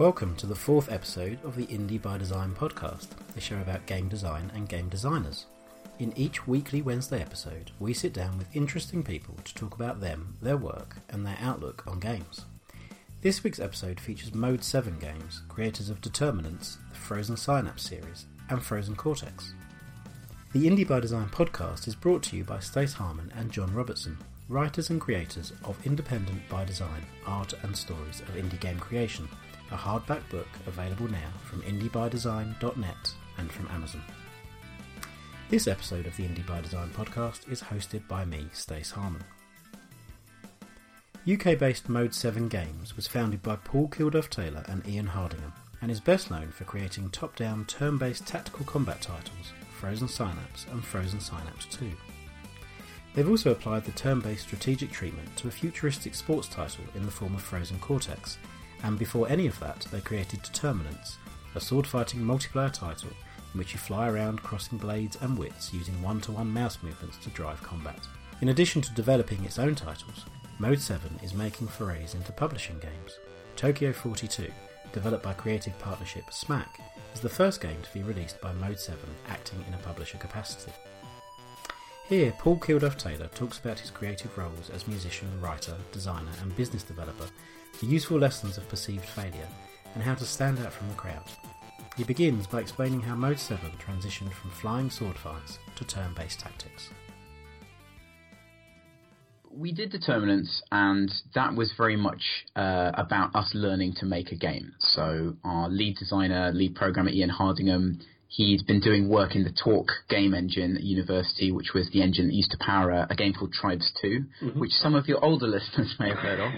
Welcome to the fourth episode of the Indie by Design podcast, the show about game design and game designers. In each weekly Wednesday episode, we sit down with interesting people to talk about them, their work, and their outlook on games. This week's episode features Mode 7 Games, creators of Determinance, the Frozen Synapse series, and Frozen Cortex. The Indie by Design podcast is brought to you by Stace Harman and John Robertson, writers and creators of Independent by Design Art and Stories of Indie Game Creation, a hardback book available now from indiebydesign.net and from Amazon. This episode of the Indie by Design podcast is hosted by me, Stace Harman. UK based Mode 7 Games was founded by Paul Kilduff Taylor and Ian Hardingham and is best known for creating top down turn based tactical combat titles Frozen Synapse and Frozen Synapse 2. They've also applied the turn based strategic treatment to a futuristic sports title in the form of Frozen Cortex, and before any of that, they created Determinance, a sword fighting multiplayer title in which you fly around crossing blades and wits using one to one mouse movements to drive combat. In addition to developing its own titles, Mode 7 is making forays into publishing games. Tokyo 42, developed by creative partnership SMAC, is the first game to be released by Mode 7 acting in a publisher capacity. Here, Paul Kilduff Taylor talks about his creative roles as musician, writer, designer, and business developer, the useful lessons of perceived failure, and how to stand out from the crowd. He begins by explaining how Mode 7 transitioned from flying sword fights to turn based tactics we did determinance, and that was very much uh, about us learning to make a game. So our lead designer, lead programmer Ian Hardingham, He'd been doing work in the Torque game engine at university, which was the engine that used to power a, a game called Tribes 2, mm-hmm. which some of your older listeners may have heard of.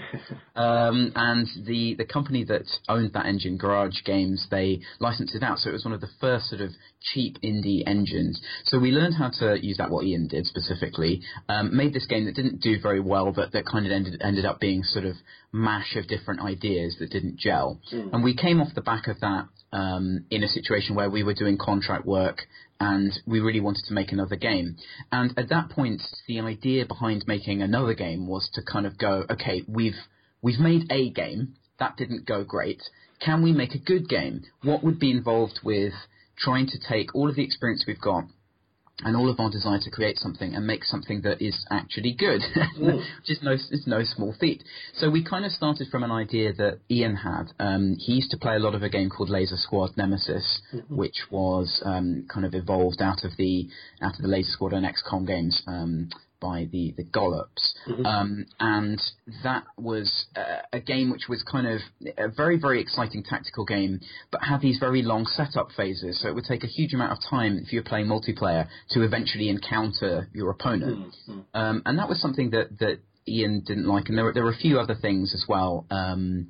um, and the, the company that owned that engine, Garage Games, they licensed it out. So it was one of the first sort of cheap indie engines. So we learned how to use that, what Ian did specifically. Um, made this game that didn't do very well, but that kind of ended, ended up being sort of mash of different ideas that didn't gel. Mm. And we came off the back of that um, in a situation where we were doing contract work and we really wanted to make another game. And at that point, the idea behind making another game was to kind of go, okay, we've we've made a game that didn't go great. Can we make a good game? What would be involved with trying to take all of the experience we've got and all of our desire to create something and make something that is actually good, which is no, it's no small feat. So we kind of started from an idea that Ian had. Um, he used to play a lot of a game called Laser Squad Nemesis, mm-hmm. which was um, kind of evolved out of the out of the Laser Squad and XCOM games. Um, by the the Gollops, mm-hmm. um, and that was uh, a game which was kind of a very very exciting tactical game, but had these very long setup phases. So it would take a huge amount of time if you're playing multiplayer to eventually encounter your opponent, mm-hmm. um, and that was something that that Ian didn't like, and there were, there were a few other things as well. Um,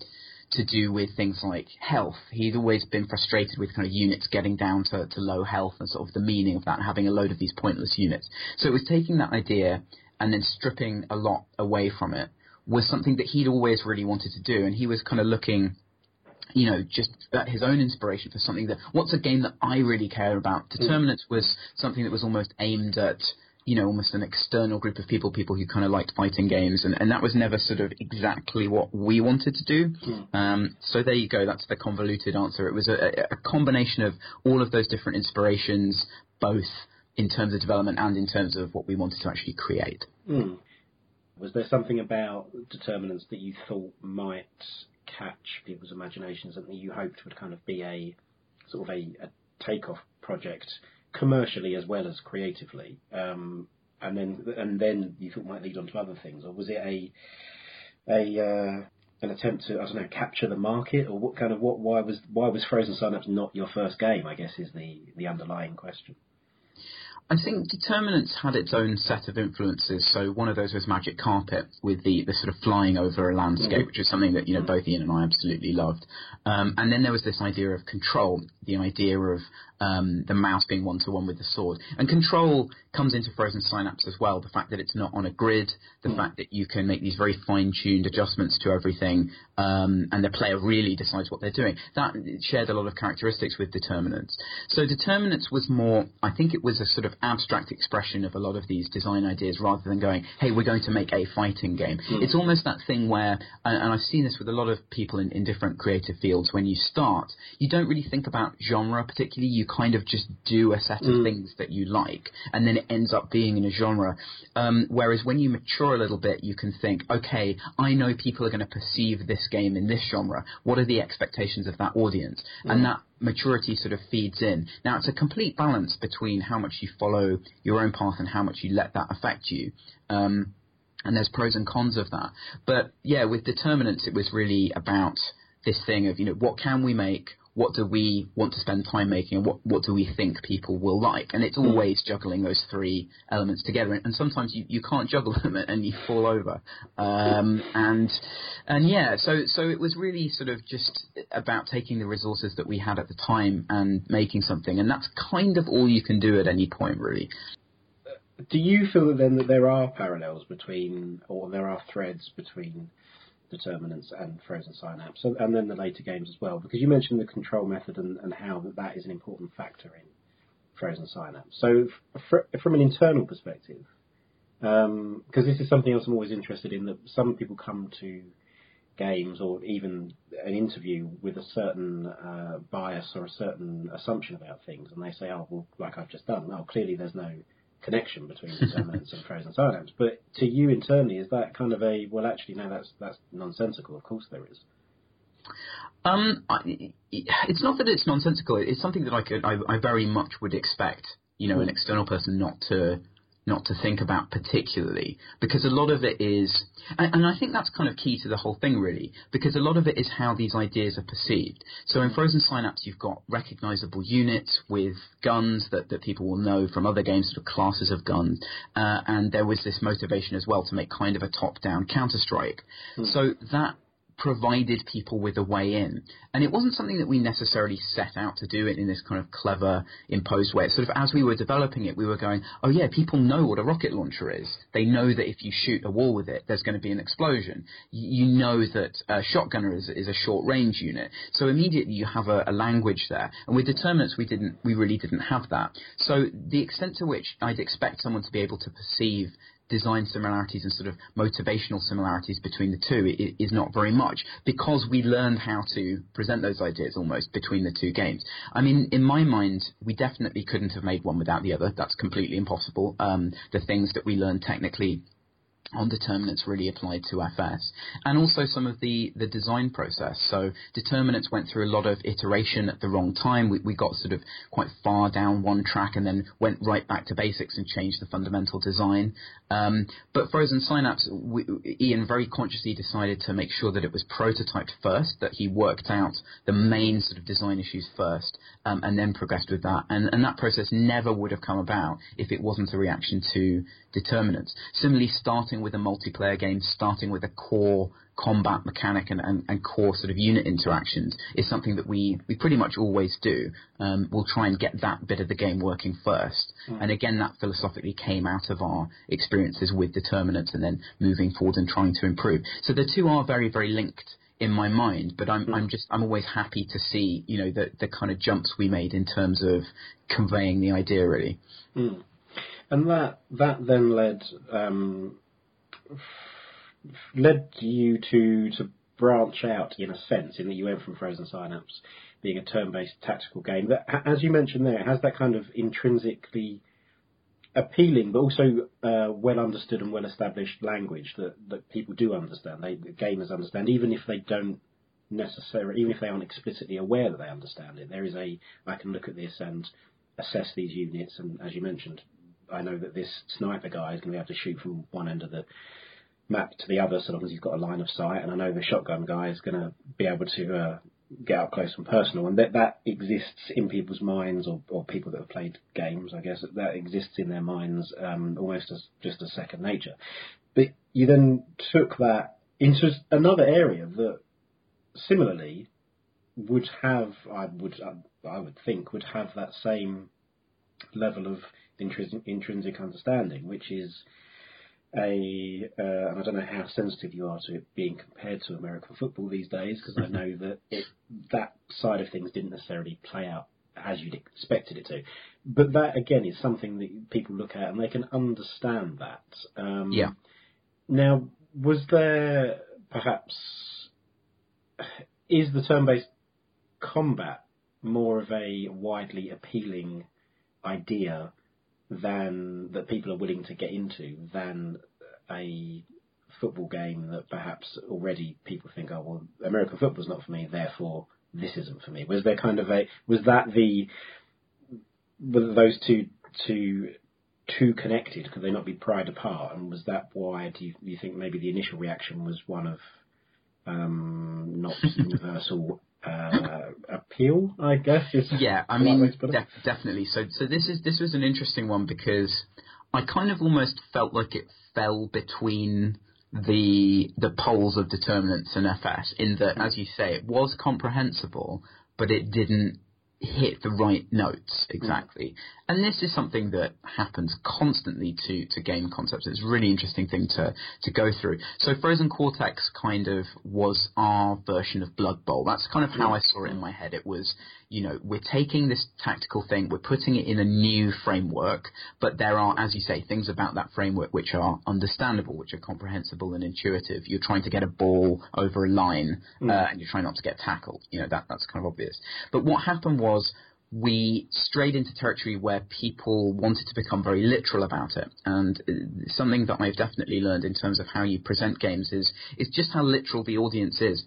to do with things like health. He'd always been frustrated with kind of units getting down to, to low health and sort of the meaning of that and having a load of these pointless units. So it was taking that idea and then stripping a lot away from it was something that he'd always really wanted to do. And he was kind of looking you know, just at his own inspiration for something that, what's a game that I really care about? Mm. Determinance was something that was almost aimed at you know, almost an external group of people, people who kind of liked fighting games, and, and that was never sort of exactly what we wanted to do. Mm. Um, so there you go, that's the convoluted answer. It was a, a combination of all of those different inspirations, both in terms of development and in terms of what we wanted to actually create. Mm. Was there something about determinance that you thought might catch people's imaginations, something you hoped would kind of be a sort of a, a takeoff project commercially as well as creatively, um, and then and then you thought might lead on to other things, or was it a a uh, an attempt to I don't know capture the market, or what kind of what why was why was Frozen Synapse not your first game? I guess is the the underlying question. I think Determinance had its own set of influences. So one of those was Magic Carpet with the, the sort of flying over a landscape, mm-hmm. which is something that you know both Ian and I absolutely loved. Um, and then there was this idea of control. The idea of um, the mouse being one to one with the sword. And control comes into Frozen Synapse as well. The fact that it's not on a grid, the mm. fact that you can make these very fine tuned adjustments to everything, um, and the player really decides what they're doing. That shared a lot of characteristics with Determinance. So Determinance was more, I think it was a sort of abstract expression of a lot of these design ideas rather than going, hey, we're going to make a fighting game. Mm. It's almost that thing where, and, and I've seen this with a lot of people in, in different creative fields, when you start, you don't really think about genre particularly. You kind of just do a set of mm. things that you like, and then it ends up being in a genre. Um, whereas when you mature a little bit, you can think, okay, I know people are going to perceive this game in this genre. What are the expectations of that audience? Mm. And that maturity sort of feeds in. Now, it's a complete balance between how much you follow your own path and how much you let that affect you. Um, and there's pros and cons of that. But yeah, with determinance, it was really about this thing of, you know, what can we make? What do we want to spend time making and what, what do we think people will like? And it's hmm. always juggling those three elements together. And sometimes you, you can't juggle them and you fall over. Um, and, and yeah, so, so it was really sort of just about taking the resources that we had at the time and making something. And that's kind of all you can do at any point, really. Do you feel then that there are parallels between, or there are threads between determinance and frozen synapse, and, and, then the later games as well, because you mentioned the control method and, and how that, that is an important factor in frozen synapse. So, from an internal perspective, because um, this is something else I'm always interested in, that some people come to games or even an interview with a certain uh, bias or a certain assumption about things, and they say, "Oh, well, like I've just done. Oh, clearly there's no connection between determinance and frozen synapse. But to you internally, is that kind of a well? Actually, no, that's that's nonsensical. Of course, there is. Um, I, it's not that it's nonsensical. It's something that I could, I, I very much would expect, you know, an external person not to not to think about particularly because a lot of it is and, and, I think that's kind of key to the whole thing really because a lot of it is how these ideas are perceived so in Frozen Synapse you've got recognizable units with guns that, that people will know from other games sort of classes of guns uh, and there was this motivation as well to make kind of a top down Counter Strike mm. so that provided people with a way in. And it wasn't something that we necessarily set out to do it in this kind of clever, imposed way. sort of as we were developing it, we were going, oh yeah, people know what a rocket launcher is. They know that if you shoot a wall with it, there's going to be an explosion. You know that a shotgunner is, is a short range unit. So immediately you have a, a language there. And with determinance, we didn't, we really didn't have that. So the extent to which I'd expect someone to be able to perceive design similarities and sort of motivational similarities between the two is not very much because we learned how to present those ideas almost between the two games. I mean, in my mind, we definitely couldn't have made one without the other. That's completely impossible. Um, the things that we learned technically on determinance really applied to FS, and also some of the, the design process. So determinance went through a lot of iteration at the wrong time. We, we got sort of quite far down one track and then went right back to basics and changed the fundamental design. Um, but Frozen Synapse, we, Ian very consciously decided to make sure that it was prototyped first, that he worked out the main sort of design issues first, um, and then progressed with that. And, and that process never would have come about if it wasn't a reaction to determinance. Similarly, starting with a multiplayer game, starting with a core combat mechanic and, and, and, core sort of unit interactions is something that we, we pretty much always do. Um, we'll try and get that bit of the game working first. Mm. And again, that philosophically came out of our experiences with determinance and then moving forward and trying to improve. So the two are very, very linked in my mind, but I'm, mm. I'm just, I'm always happy to see, you know, the, the kind of jumps we made in terms of conveying the idea really. Mm. And that that then led um, led you to to branch out in a sense, in that you went from Frozen Synapse being a turn-based tactical game. That, as you mentioned there, has that kind of intrinsically appealing, but also uh, well understood and well established language that, that people do understand. They gamers understand, even if they don't necessarily, even if they aren't explicitly aware that they understand it. There is a I can look at this and assess these units, and as you mentioned, I know that this sniper guy is going to be able to shoot from one end of the map to the other, so long as he's got a line of sight. And I know the shotgun guy is going to be able to uh, get up close and personal, and that that exists in people's minds, or, or people that have played games, I guess that exists in their minds um, almost as just a second nature. But you then took that into another area that, similarly, would have, I would, I would think, would have that same level of intrinsic understanding, which is a, uh, and I don't know how sensitive you are to it being compared to American football these days, because I know that it, that side of things didn't necessarily play out as you'd expected it to. But that again is something that people look at and they can understand that. Um, yeah. Now, was there perhaps is the turn-based combat more of a widely appealing idea than that people are willing to get into than a football game that perhaps already people think, oh well, American football's not for me, therefore this isn't for me. Was there kind of a was that the were those two two too connected? Could they not be pried apart? And was that why do you, do you think maybe the initial reaction was one of um, not universal uh, appeal, I guess. yeah, I mean, def- definitely. So, so this is this was an interesting one because I kind of almost felt like it fell between the the poles of determinance and FS in that, as you say, it was comprehensible, but it didn't hit the right notes exactly. And this is something that happens constantly to, to game concepts. It's a really interesting thing to, to go through. So Frozen Cortex kind of was our version of Blood Bowl. That's kind of how I saw it in my head. It was, you know, we're taking this tactical thing, we're putting it in a new framework, but there are, as you say, things about that framework which are understandable, which are comprehensible and intuitive. You're trying to get a ball over a line, mm. uh, and you're trying not to get tackled. You know, that, that's kind of obvious. But what happened was, we strayed into territory where people wanted to become very literal about it. And uh, something that I've definitely learned in terms of how you present games is, is just how literal the audience is.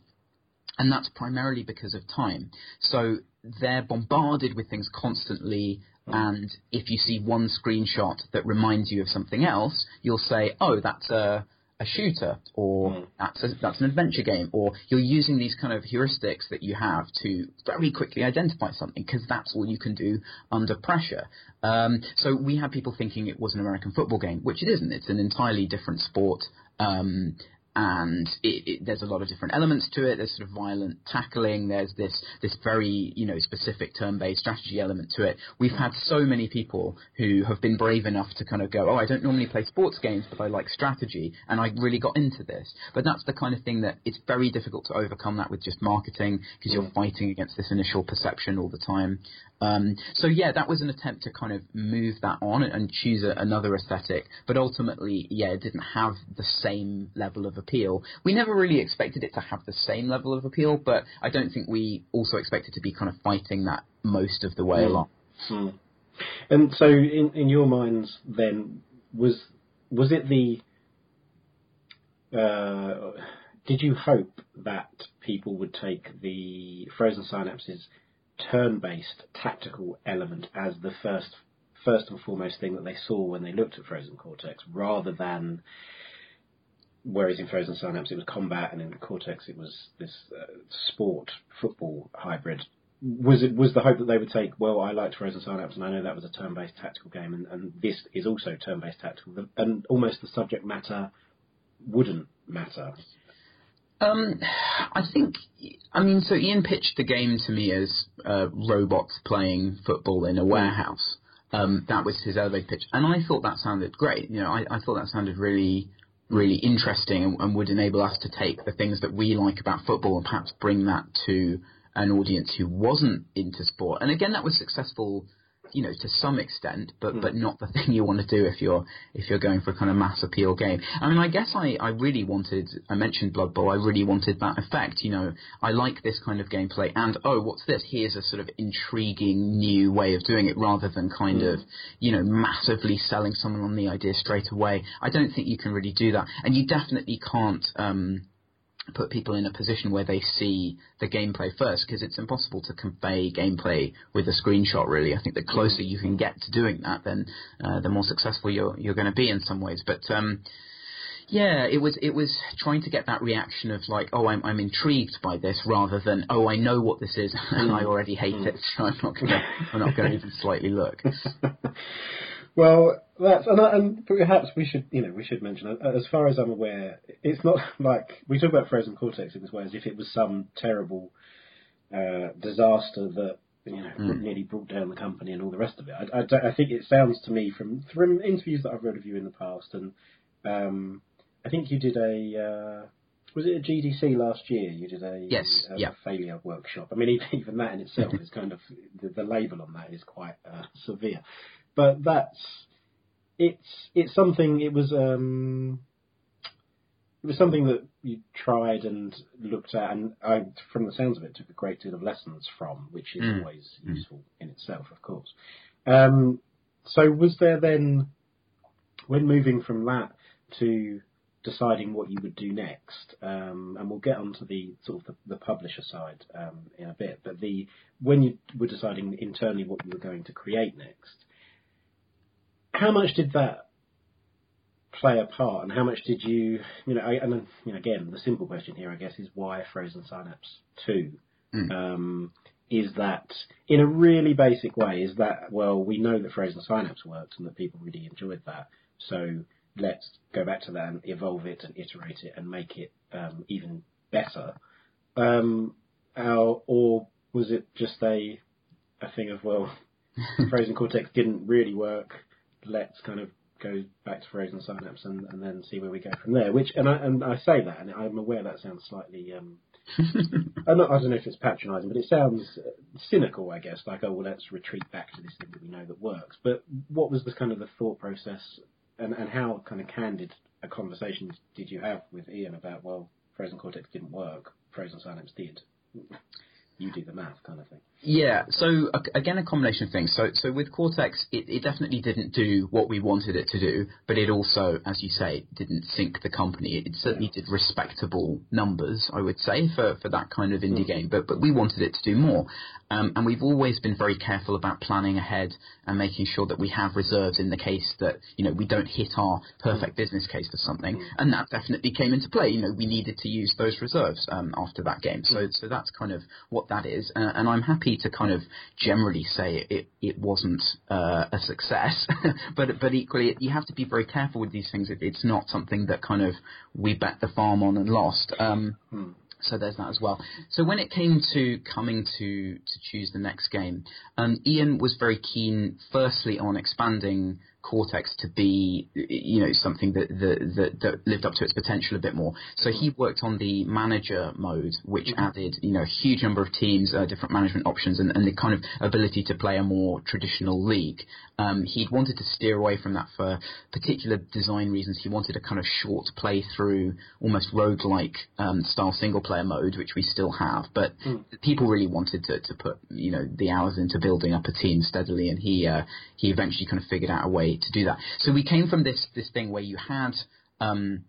And that's primarily because of time. So they're bombarded with things constantly and if you see one screenshot that reminds you of something else, you'll say, "Oh, that's a a shooter or mm. that's a, that's an adventure game or you're using these kind of heuristics that you have to very quickly identify something because that's all you can do under pressure. Um, so we had people thinking it was an American football game, which it isn't. It's an entirely different sport. Um, and it, it, there's a lot of different elements to it. There's sort of violent tackling. There's this this very you know specific turn-based strategy element to it. We've had so many people who have been brave enough to kind of go, oh, I don't normally play sports games, but I like strategy, and I really got into this. But that's the kind of thing that it's very difficult to overcome that with just marketing because you're mm. fighting against this initial perception all the time. Um, so yeah, that was an attempt to kind of move that on and choose a, another aesthetic, but ultimately, yeah, it didn't have the same level of appeal. We never really expected it to have the same level of appeal, but I don't think we also expected to be kind of fighting that most of the way mm. along. Mm. And so, in in your minds, then was was it the uh, did you hope that people would take the frozen synapses turn-based tactical element as the first first and foremost thing that they saw when they looked at Frozen Cortex, rather than whereas in Frozen Synapse it was combat and in Cortex it was this uh, sport football hybrid. Was it was the hope that they would take? Well, I liked Frozen Synapse and I know that was a turn-based tactical game, and, and this is also turn-based tactical, and almost the subject matter wouldn't matter. Um, I think, I mean, so Ian pitched the game to me as uh, robots playing football in a warehouse. Um, that was his elevator pitch, and I thought that sounded great. You know, I, I thought that sounded really, really interesting, and, and would enable us to take the things that we like about football and perhaps bring that to an audience who wasn't into sport. And again, that was successful you know, to some extent, but mm. but not the thing you want to do if you're if you're going for a kind of mass appeal game. I mean, I guess I I really wanted. I mentioned Blood Bowl. I really wanted that effect. You know, I like this kind of gameplay, and oh, what's this? Here's a sort of intriguing new way of doing it, rather than kind mm. of you know massively selling someone on the idea straight away. I don't think you can really do that, and you definitely can't. Um, put people in a position where they see the gameplay first because it's impossible to convey gameplay with a screenshot really. I think the closer you can get to doing that then uh, the more successful you're you're going to be in some ways. But um, yeah, it was it was trying to get that reaction of like, oh, I'm I'm intrigued by this, rather than oh, I know what this is and I already hate it, so I'm not gonna I'm not going to even slightly look. Well, that's and, and perhaps we should you know we should mention as far as I'm aware, it's not like we talk about frozen cortex in this way as if it was some terrible uh, disaster that you know Mm. nearly brought down the company and all the rest of it. I, I I think it sounds to me from from interviews that I've read of you in the past, and um, I think you did a. Uh, was it a GDC last year? You did a, Yes, a yeah. failure workshop. I mean, even- even that in itself is kind of the, the label on that is quite uh, severe. But that's it's it's something. It was um, it was something that you tried and looked at, and I, from the sounds of it, took a great deal of lessons from, which is Mm. always Mm. useful in itself, of course. Um, so, was there then, when moving from that to deciding what you would do next, um, and we'll get onto the sort of the, the publisher side um, in a bit, but the when you were deciding internally what you were going to create next, how much did that play a part, and how much did you, you know, I, and then, you know, again, the simple question here, I guess, is why Frozen Synapse Two? Mm. Um, is that, in a really basic way, is that well, we know that Frozen Synapse worked and that people really enjoyed that, so let's go back to that and evolve it and iterate it and make it um, even better. Um, or, or was it just a a thing of well, Frozen Cortex didn't really work. Let's kind of go back to Frozen Synapse and, and then see where we go from there. Which and I and I say that and I'm aware that sounds slightly um, not, I don't know if it's patronising, but it sounds uh, cynical, I guess. Like, oh, well, let's retreat back to this thing that we know that works. But what was the kind of the thought process, and, and how kind of candid a conversations did you have with Ian about, well, Frozen Cortex didn't work, Frozen Synapse did. You do the math, kind of thing. Yeah, so again, a combination of things. So, so with Cortex, it, it definitely didn't do what we wanted it to do, but it also, as you say, didn't sink the company. It certainly did respectable numbers, I would say, for, for that kind of indie Mm. game, but, but we wanted it to do more. Um, and we've always been very careful about planning ahead and making sure that we have reserves in the case that, you know, we don't hit our perfect business case for something. And that definitely came into play. You know, we needed to use those reserves um, after that game. So, so that's kind of what that is. Uh, and I'm happy to kind of generally say it, it wasn't uh, a success. but, but equally, you have to be very careful with these things. It, it's not something that kind of we bet the farm on and lost. Um, Hmm. so there's that as well. So when it came to coming to to choose the next game, um, Ian was very keen, firstly, on expanding Cortex to be, you know, something that, that that that lived up to its potential a bit more. So he worked on the manager mode, which added, you know, a huge number of teams, uh, different management options, and, and the kind of ability to play a more traditional league. Um, he'd wanted to steer away from that for particular design reasons. He wanted a kind of short play through, almost roguelike um, style single player mode, which we still have. But people really wanted to, to put, you know, the hours into building up a team steadily, and he uh, he eventually kind of figured out a way to do that. So we came from this this thing where you had um,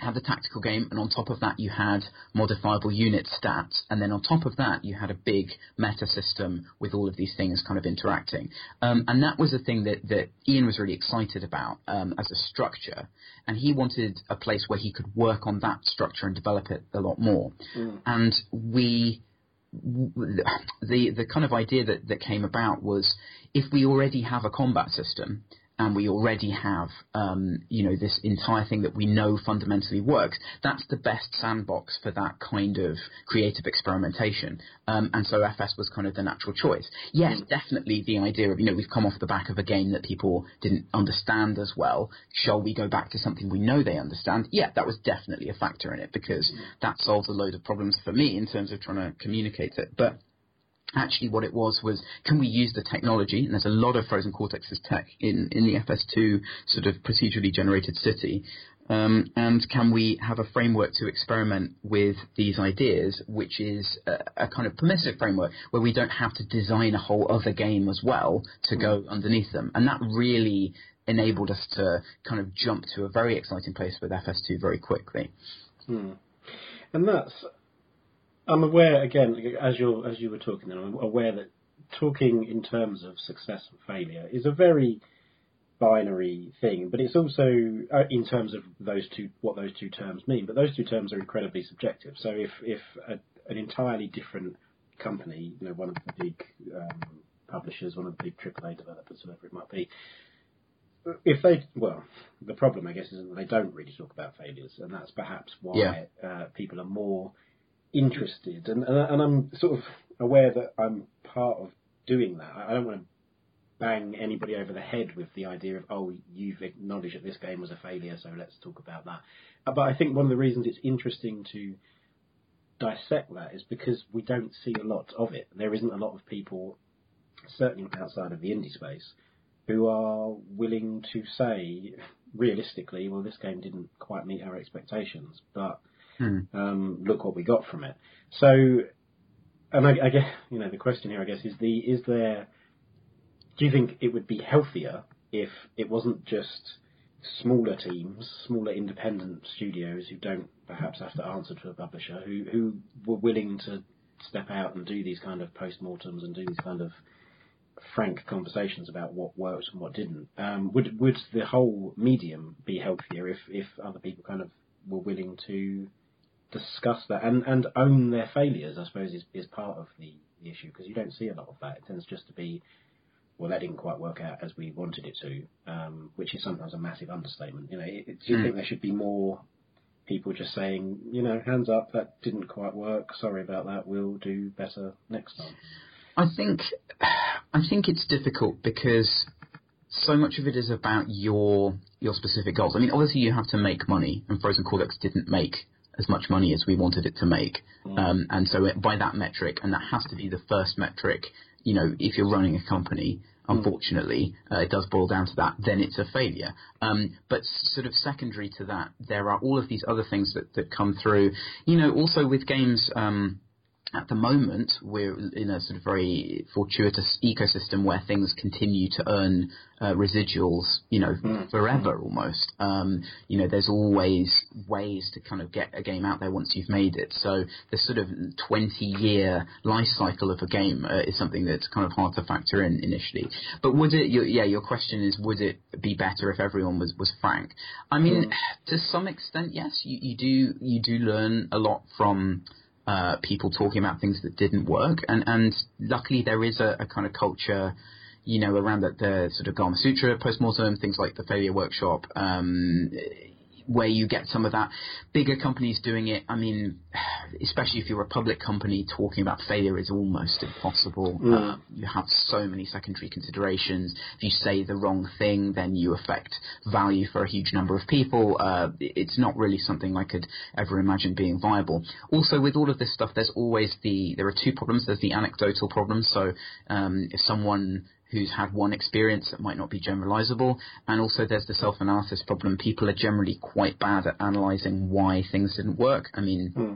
had the tactical game, and on top of that, you had modifiable unit stats, and then on top of that, you had a big meta system with all of these things kind of interacting. Um, and that was the thing that, that Ian was really excited about um, as a structure, and he wanted a place where he could work on that structure and develop it a lot more. And we the the kind of idea that, that came about was if we already have a combat system and we already have um, you know this entire thing that we know fundamentally works, that's the best sandbox for that kind of creative experimentation. Um, and so FS was kind of the natural choice. Yes, definitely the idea of you know we've come off the back of a game that people didn't understand as well. Shall we go back to something we know they understand? Yeah, that was definitely a factor in it because that solves a load of problems for me in terms of trying to communicate it. But actually what it was was can we use the technology and there's a lot of frozen cortex's tech in, in the fs2 sort of procedurally generated city um, and can we have a framework to experiment with these ideas which is a, a kind of permissive framework where we don't have to design a whole other game as well to go underneath them. And that really enabled us to kind of jump to a very exciting place with fs2 very quickly. Hmm. And that's, I'm aware again, as you as you were talking, then I'm aware that talking in terms of success and failure is a very binary thing, but it's also uh, in terms of those two what those two terms mean. But those two terms are incredibly subjective. So if if a, an entirely different company, you know, one of the big um, publishers, one of the big AAA developers, whoever it might be, if they well, the problem I guess is that they don't really talk about failures, and that's perhaps why Yeah. uh, people are more interested. And, and and I'm sort of aware that I'm part of doing that. I don't want to bang anybody over the head with the idea of, oh, you've acknowledged that this game was a failure, so let's talk about that. Uh, but I think one of the reasons it's interesting to dissect that is because we don't see a lot of it. There isn't a lot of people, certainly outside of the indie space, who are willing to say realistically, well, this game didn't quite meet our expectations, but Hmm. um, look what we got from it. So, and I, I guess you know the question here, I guess, is the is there? Do you think it would be healthier if it wasn't just smaller teams, smaller independent studios who don't perhaps have to answer to a publisher, who who were willing to step out and do these kind of postmortems and do these kind of frank conversations about what worked and what didn't. Um, would would the whole medium be healthier if if other people kind of were willing to discuss that and and own their failures? I suppose is is part of the, the issue because you don't see a lot of that. It tends just to be well, that didn't quite work out as we wanted it to, um, which is sometimes a massive understatement. You know, it, it- do you Mm. think there should be more people just saying, you know, hands up, that didn't quite work. Sorry about that. We'll do better next time. I think I think it's difficult because so much of it is about your your specific goals. I mean, obviously you have to make money, and Frozen Cortex didn't make as much money as we wanted it to make, um, and so it, by that metric, and that has to be the first metric. You know, if you're running a company, unfortunately, uh, it does boil down to that. Then it's a failure. Um, but sort of secondary to that, there are all of these other things that that come through. You know, also with games. Um, at the moment, we're in a sort of very fortuitous ecosystem where things continue to earn uh, residuals, you know, forever almost. Um, you know, there's always ways to kind of get a game out there once you've made it. So the sort of 20-year life cycle of a game uh, is something that's kind of hard to factor in initially. But would it? Your, yeah, your question is, would it be better if everyone was was frank? I mean, to some extent, yes. You, you do you do learn a lot from uh, people talking about things that didn't work, and and luckily there is a, a kind of culture, you know, around the, the sort of Gamasutra postmortem, things like the Failure Workshop, um, where you get some of that. Bigger companies doing it, I mean, especially if you're a public company, talking about failure is almost impossible. Uh, you have so many secondary considerations. If you say the wrong thing, then you affect value for a huge number of people. Uh, it's not really something I could ever imagine being viable. Also, with all of this stuff, there's always the there are two problems. There's the anecdotal problem. So um, if someone who's had one experience that might not be generalizable. And also there's the self-analysis problem. People are generally quite bad at analyzing why things didn't work. I mean, hmm.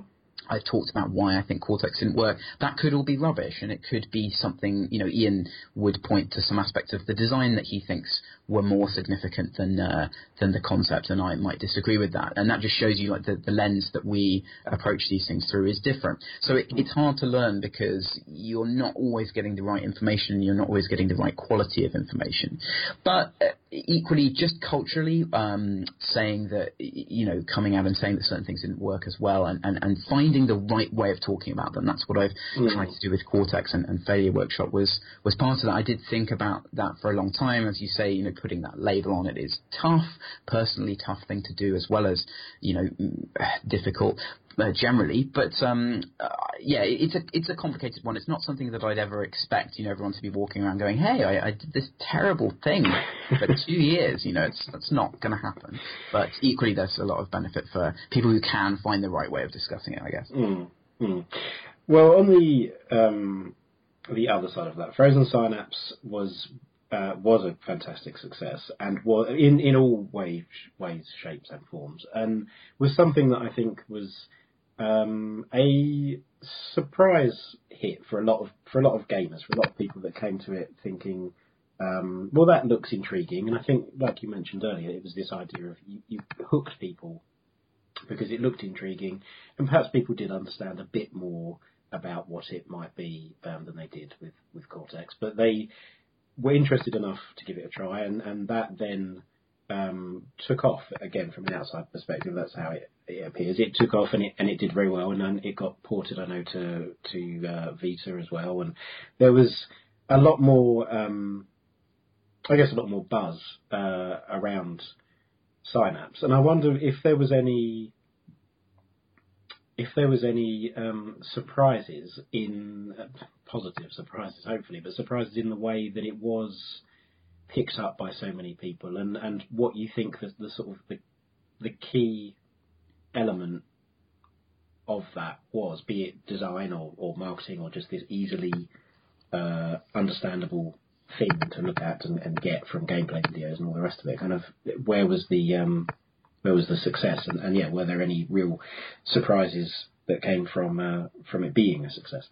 I've talked about why I think Cortex didn't work. That could all be rubbish, and it could be something. You know, Ian would point to some aspects of the design that he thinks were more significant than uh, than the concept, and I might disagree with that. And that just shows you like the, the lens that we approach these things through is different. So it, it's hard to learn because you're not always getting the right information. You're not always getting the right quality of information. But uh, equally, just culturally, um, saying that you know, coming out and saying that certain things didn't work as well, and, and, and finding the right way of talking about them. That's what I've tried to do with Cortex and, and Failure Workshop was was part of that. I did think about that for a long time, as you say. You know, putting that label on it is tough, personally tough thing to do, as well as you know, difficult. Uh, generally, but um, uh, yeah, it's a it's a complicated one. It's not something that I'd ever expect, you know, everyone to be walking around going, "Hey, I, I did this terrible thing for two years." You know, it's that's not going to happen. But equally, there's a lot of benefit for people who can find the right way of discussing it. I guess. Mm, mm. Well, on the um, the other side of that, Frozen Synapse was uh, was a fantastic success and was in in all ways, ways, shapes, and forms, and was something that I think was um, a surprise hit for a lot of for a lot of gamers, for a lot of people that came to it thinking. Um, well, that looks intriguing, and I think, like you mentioned earlier, it was this idea of you, you hooked people because it looked intriguing, and perhaps people did understand a bit more about what it might be um, than they did with, with Cortex. But they were interested enough to give it a try, and, and that then um, took off again from an outside perspective. That's how it, it appears. It took off, and it and it did very well, and then it got ported, I know, to to uh, Vita as well, and there was a lot more, um, I guess, a lot more buzz uh, around Synapse, and I wonder if there was any if there was any um, surprises in uh, positive surprises, hopefully, but surprises in the way that it was picked up by so many people, and, and what you think that the sort of the the key element of that was, be it design or, or marketing or just this easily uh, understandable thing to look at and, and, get from gameplay videos and all the rest of it. Kind of where was the um, where was the success, and, and, yeah, were there any real surprises that came from uh, from it being a success?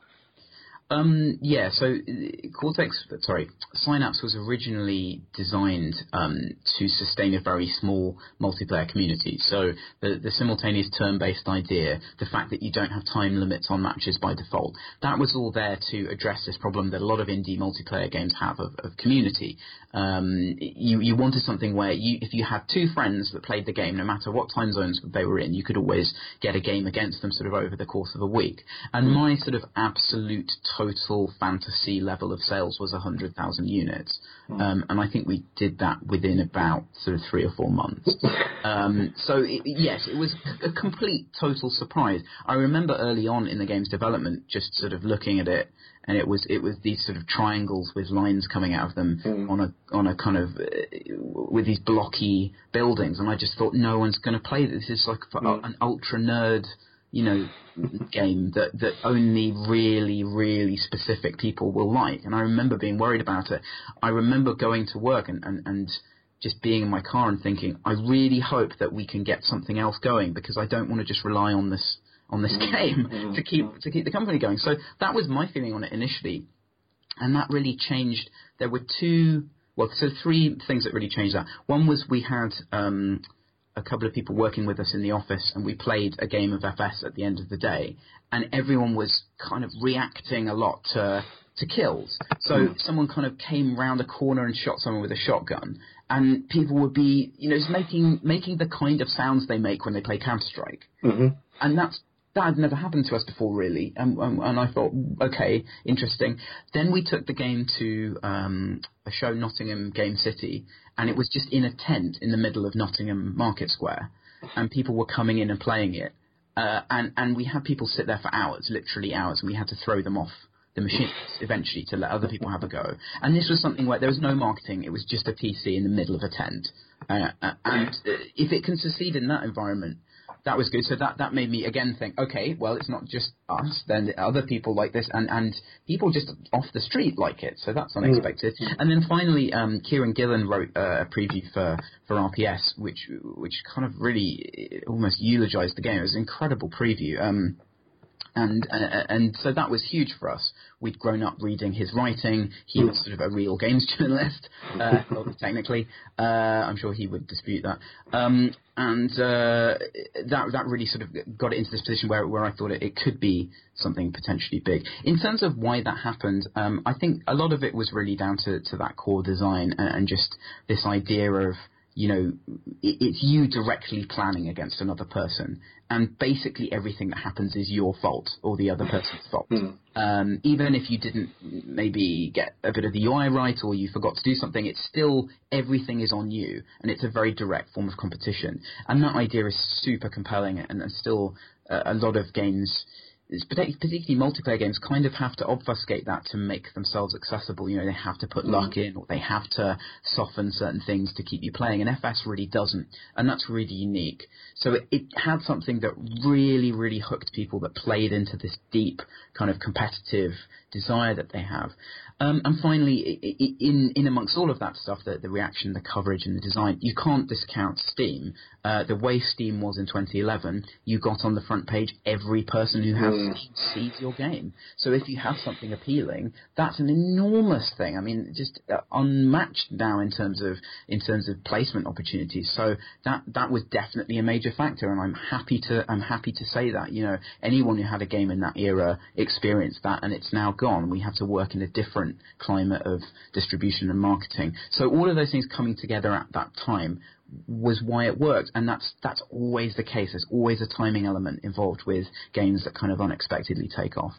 Um, yeah, so uh, Cortex, sorry, Synapse was originally designed um, to sustain a very small multiplayer community. So the, the simultaneous turn-based idea, the fact that you don't have time limits on matches by default, that was all there to address this problem that a lot of indie multiplayer games have of, of community. Um, you, you wanted something where you, if you had two friends that played the game, no matter what time zones they were in, you could always get a game against them sort of over the course of a week. And my sort of absolute total fantasy level of sales was 100,000 units. Um, and I think we did that within about sort of three or four months. Um, so it, yes, it was a complete total surprise. I remember early on in the game's development just sort of looking at it and it was it was these sort of triangles with lines coming out of them mm. on a on a kind of uh, with these blocky buildings, and I just thought no one's going to play this. This is like mm. an ultra nerd, you know, game that that only really really specific people will like. And I remember being worried about it. I remember going to work and and and just being in my car and thinking, I really hope that we can get something else going because I don't want to just rely on this on this mm-hmm. game mm-hmm. to keep to keep the company going. So that was my feeling on it initially, and that really changed. There were two, well, so three things that really changed that. One was we had um, a couple of people working with us in the office, and we played a game of FS at the end of the day, and everyone was kind of reacting a lot to to kills. So mm. someone kind of came round a corner and shot someone with a shotgun, and people would be, you know, just making making the kind of sounds they make when they play Counter Strike, mm-hmm. and that's that had never happened to us before, really. And, and I thought, okay, interesting. Then we took the game to um, a show, Nottingham Game City, and it was just in a tent in the middle of Nottingham Market Square, and people were coming in and playing it. Uh, and and we had people sit there for hours, literally hours, and we had to throw them off the machines eventually to let other people have a go. And this was something where there was no marketing; it was just a PC in the middle of a tent. Uh, uh and if it can succeed in that environment, that was good. So that that made me again think, okay, well, it's not just us. Then other people like this, and and people just off the street like it. So that's unexpected. Mm. And then finally, um, Kieran Gillen wrote uh, a preview for for RPS, which which kind of really almost eulogized the game. It was an incredible preview. Um, and uh, and so that was huge for us. We'd grown up reading his writing. He was sort of a real games journalist, uh, technically. Uh, I'm sure he would dispute that. Um, and uh, that that really sort of got it into this position where where I thought it, it could be something potentially big. In terms of why that happened, um, I think a lot of it was really down to, to that core design and, and just this idea of you know, it's you directly planning against another person, and basically everything that happens is your fault or the other person's fault. Mm. Um, even if you didn't maybe get a bit of the UI right or you forgot to do something, it's still everything is on you, and it's a very direct form of competition. And that idea is super compelling, and, and still uh, a lot of games particularly multiplayer games kind of have to obfuscate that to make themselves accessible. You know, they have to put luck mm. in or they have to soften certain things to keep you playing. And FS really doesn't, and that's really unique. So it, it had something that really, really hooked people that played into this deep kind of competitive desire that they have. Um, and finally, in in amongst all of that stuff, the, the reaction, the coverage, and the design, you can't discount Steam. Uh, the way Steam was in 2011, you got on the front page every person who has mm. Steam sees your game. So if you have something appealing, that's an enormous thing. I mean, just uh, unmatched now in terms of in terms of placement opportunities. So that that was definitely a major factor, and I'm happy to I'm happy to say that. You know, anyone who had a game in that era experienced that, and it's now gone. We have to work in a different climate of distribution and marketing. So all of those things coming together at that time was why it worked, and that's that's always the case. There's always a timing element involved with games that kind of unexpectedly take off.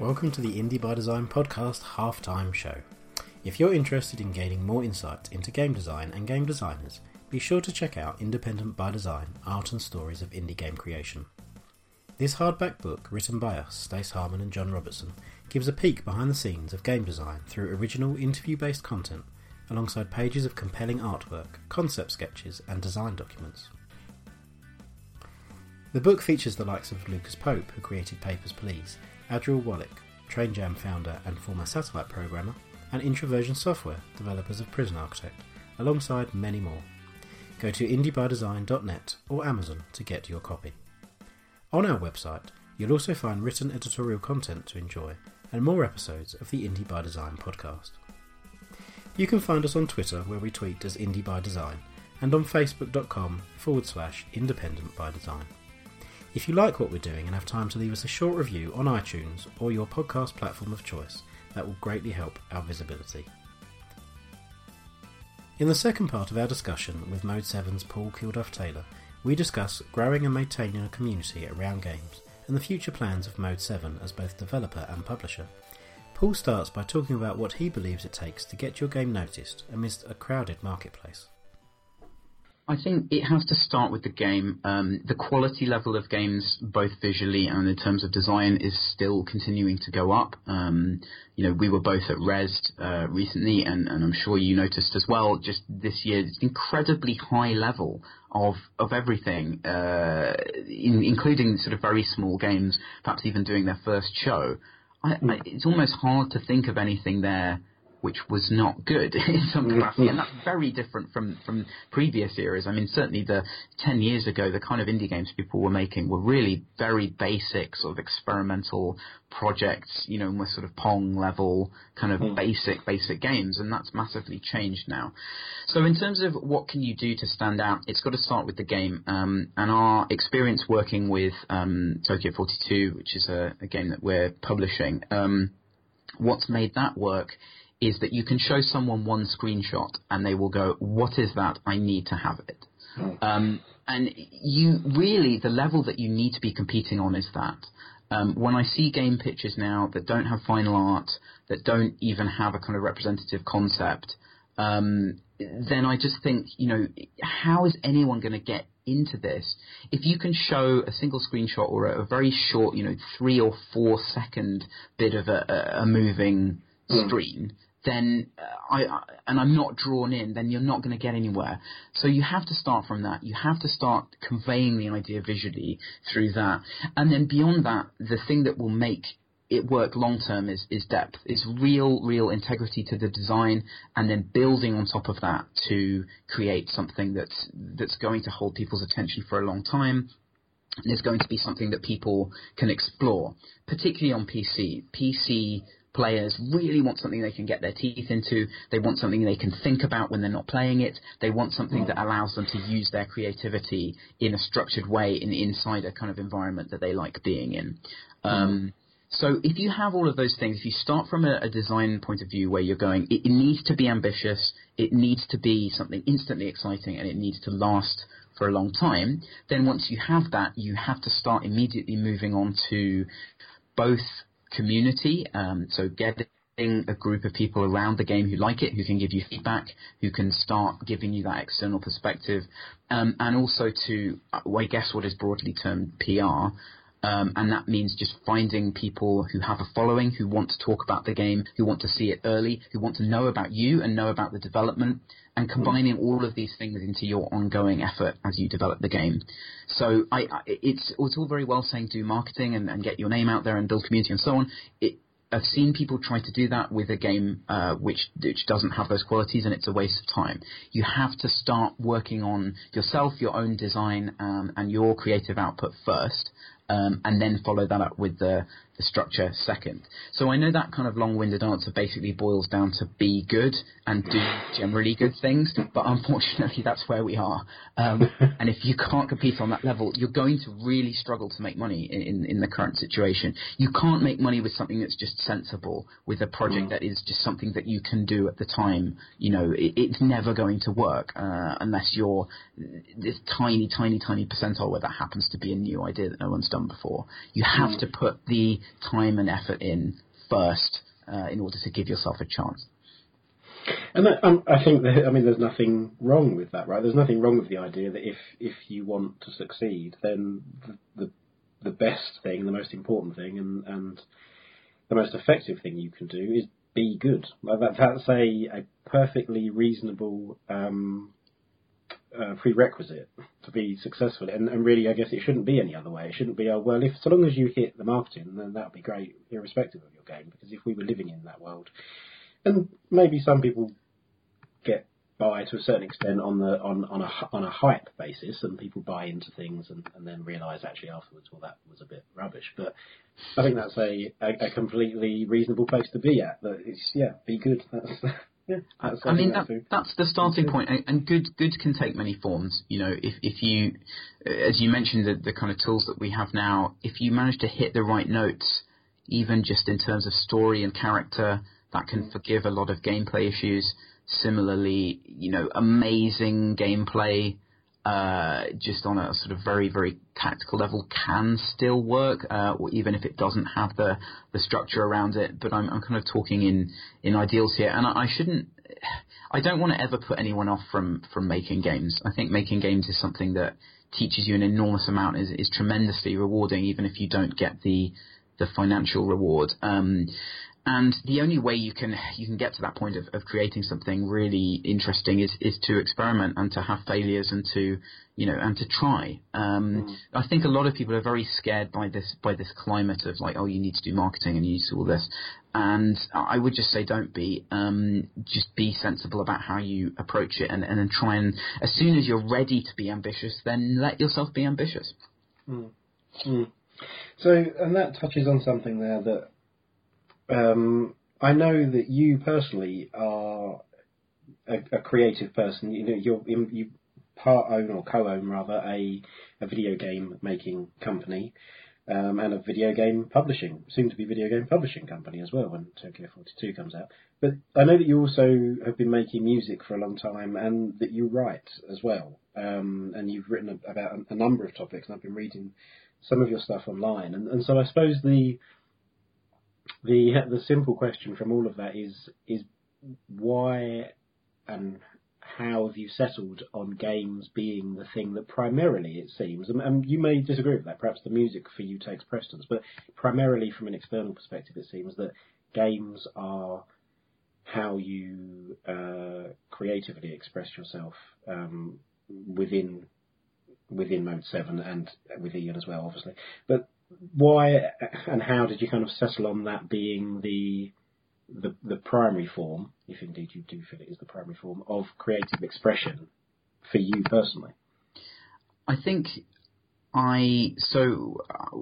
Welcome to the Indie by Design podcast halftime show. If you're interested in gaining more insight into game design and game designers, be sure to check out Independent by Design Art and Stories of Indie Game Creation. This hardback book, written by us, Stace Harman and John Robertson, gives a peek behind the scenes of game design through original interview based content, alongside pages of compelling artwork, concept sketches, and design documents. The book features the likes of Lucas Pope, who created Papers, Please, Adriel Wallick, TrainJam founder and former satellite programmer, and Introversion Software, developers of Prison Architect, alongside many more. Go to indiebydesign.net or Amazon to get your copy. On our website, you'll also find written editorial content to enjoy and more episodes of the Indie by Design podcast. You can find us on Twitter where we tweet as Indie by Design and on facebook.com forward slash independent by design. If you like what we're doing and have time to leave us a short review on iTunes or your podcast platform of choice, that will greatly help our visibility. In the second part of our discussion with Mode 7's Paul Kilduff Taylor, we discuss growing and maintaining a community around games and the future plans of Mode 7 as both developer and publisher. Paul starts by talking about what he believes it takes to get your game noticed amidst a crowded marketplace. I think it has to start with the game. Um, the quality level of games, both visually and in terms of design, is still continuing to go up. Um, you know, we were both at Rezzed uh, recently, and, and, I'm sure you noticed as well. Just this year, it's an incredibly high level of of everything, uh, in, including sort of very small games, perhaps even doing their first show. I, I, it's almost hard to think of anything there which was not good in some mm-hmm. capacity, and that's very different from from previous eras. I mean, certainly the ten years ago, the kind of indie games people were making were really very basic, sort of experimental projects, you know, with sort of Pong level kind of mm. basic basic games, and that's massively changed now. So in terms of what can you do to stand out, it's got to start with the game, um, and our experience working with um, Tokyo 42, which is a, a, game that we're publishing. Um, what's made that work is that you can show someone one screenshot and they will go, "What is that? I need to have it." Um, and you really, the level that you need to be competing on is that. Um, when I see game pitches now that don't have final art, that don't even have a kind of representative concept, um, then I just think, you know, how is anyone going to get into this? If you can show a single screenshot or a, a very short, you know, three or four second bit of a, a moving mm. screen, then uh, I, and I'm not drawn in, then you're not going to get anywhere. So you have to start from that. You have to start conveying the idea visually through that, and then beyond that, the thing that will make it work long term is, is depth. It's real, real integrity to the design, and then building on top of that to create something that's that's going to hold people's attention for a long time. And is going to be something that people can explore, particularly on PC. PC players really want something they can get their teeth into. They want something they can think about when they're not playing it. They want something that allows them to use their creativity in a structured way in inside a kind of environment that they like being in. Um, so if you have all of those things, if you start from a, a design point of view where you're going, it, it needs to be ambitious, it needs to be something instantly exciting, and it needs to last for a long time, then once you have that, you have to start immediately moving on to both community. Um, so getting a group of people around the game who like it, who can give you feedback, who can start giving you that external perspective, um, and also to, uh, I guess, what is broadly termed PR. Um, and that means just finding people who have a following, who want to talk about the game, who want to see it early, who want to know about you and know about the development, and combining all of these things into your ongoing effort as you develop the game. So I, I, it's it's all very well saying do marketing and, and, get your name out there and build community and so on. It, I've seen people try to do that with a game uh, which which doesn't have those qualities, and it's a waste of time. You have to start working on yourself, your own design, um, and your creative output first, um, and then follow that up with the, the structure second. So I know that kind of long-winded answer basically boils down to be good and do generally good things, but unfortunately that's where we are. Um, and if you can't compete on that level, you're going to really struggle to make money in, in, in, the current situation. You can't make money with something that's just sensible, with a project mm. that is just something that you can do at the time. You know, it, it's never going to work uh, unless you're this tiny, tiny, tiny percentile where that happens to be a new idea that no one's done before. You have mm. to put the time and effort in first uh, in order to give yourself a chance. And I, um, I think that I mean, there's nothing wrong with that, right? There's nothing wrong with the idea that if if you want to succeed, then the the, the best thing, the most important thing, and and the most effective thing you can do is be good. Like that, that's a, a perfectly reasonable um, uh, prerequisite to be successful. And, and really, I guess it shouldn't be any other way. It shouldn't be, oh, well, if so long as you hit the marketing, then that would be great, irrespective of your game. Because if we were living in that world, and maybe some people get by to a certain extent on the on on a on a hype basis, and people buy into things and, and then realise actually afterwards, well, that was a bit rubbish. But I think that's a, a, a completely reasonable place to be at. That it's yeah, be good. That's yeah. Uh, that's, I mean that, that's the starting point, and good good can take many forms. You know, if if you, as you mentioned, the, the kind of tools that we have now, if you manage to hit the right notes, even just in terms of story and character, that can mm. forgive a lot of gameplay issues Similarly, you know, amazing gameplay, uh, just on a sort of very, very tactical level can still work, uh, or even if it doesn't have the, the structure around it. But I'm, I'm kind of talking in, in ideals here, and I, I shouldn't, I don't want to ever put anyone off from, from making games. I think making games is something that teaches you an enormous amount, is, is tremendously rewarding, even if you don't get the, the financial reward. Um, and the only way you can you can get to that point of, of creating something really interesting is is to experiment and to have failures and to you know and to try. Um, mm. I think a lot of people are very scared by this by this climate of like oh you need to do marketing and you need to do all this. And I would just say don't be. Um, just be sensible about how you approach it and, and then try and as soon as you're ready to be ambitious, then let yourself be ambitious. Mm. Mm. So, and that touches on something there that um, I know that you personally are a, a creative person. You know, you're you part own or co-own rather a a video game making company. Um, and a video game publishing, soon to be video game publishing company as well when Tokyo 42 comes out. But I know that you also have been making music for a long time and that you write as well. Um, and you've written about a, a, number of topics, and I've been reading some of your stuff online. And, and so I suppose the the the simple question from all of that is is why and how have you settled on games being the thing that primarily it seems, and, and, you may disagree with that. Perhaps the music for you takes precedence, but primarily from an external perspective, it seems that games are how you uh, creatively express yourself um, within within Mode Seven and with Ian as well, obviously. But why and how did you kind of settle on that being the the, the primary form, if indeed you do feel it is the primary form of creative expression for you personally? I think I so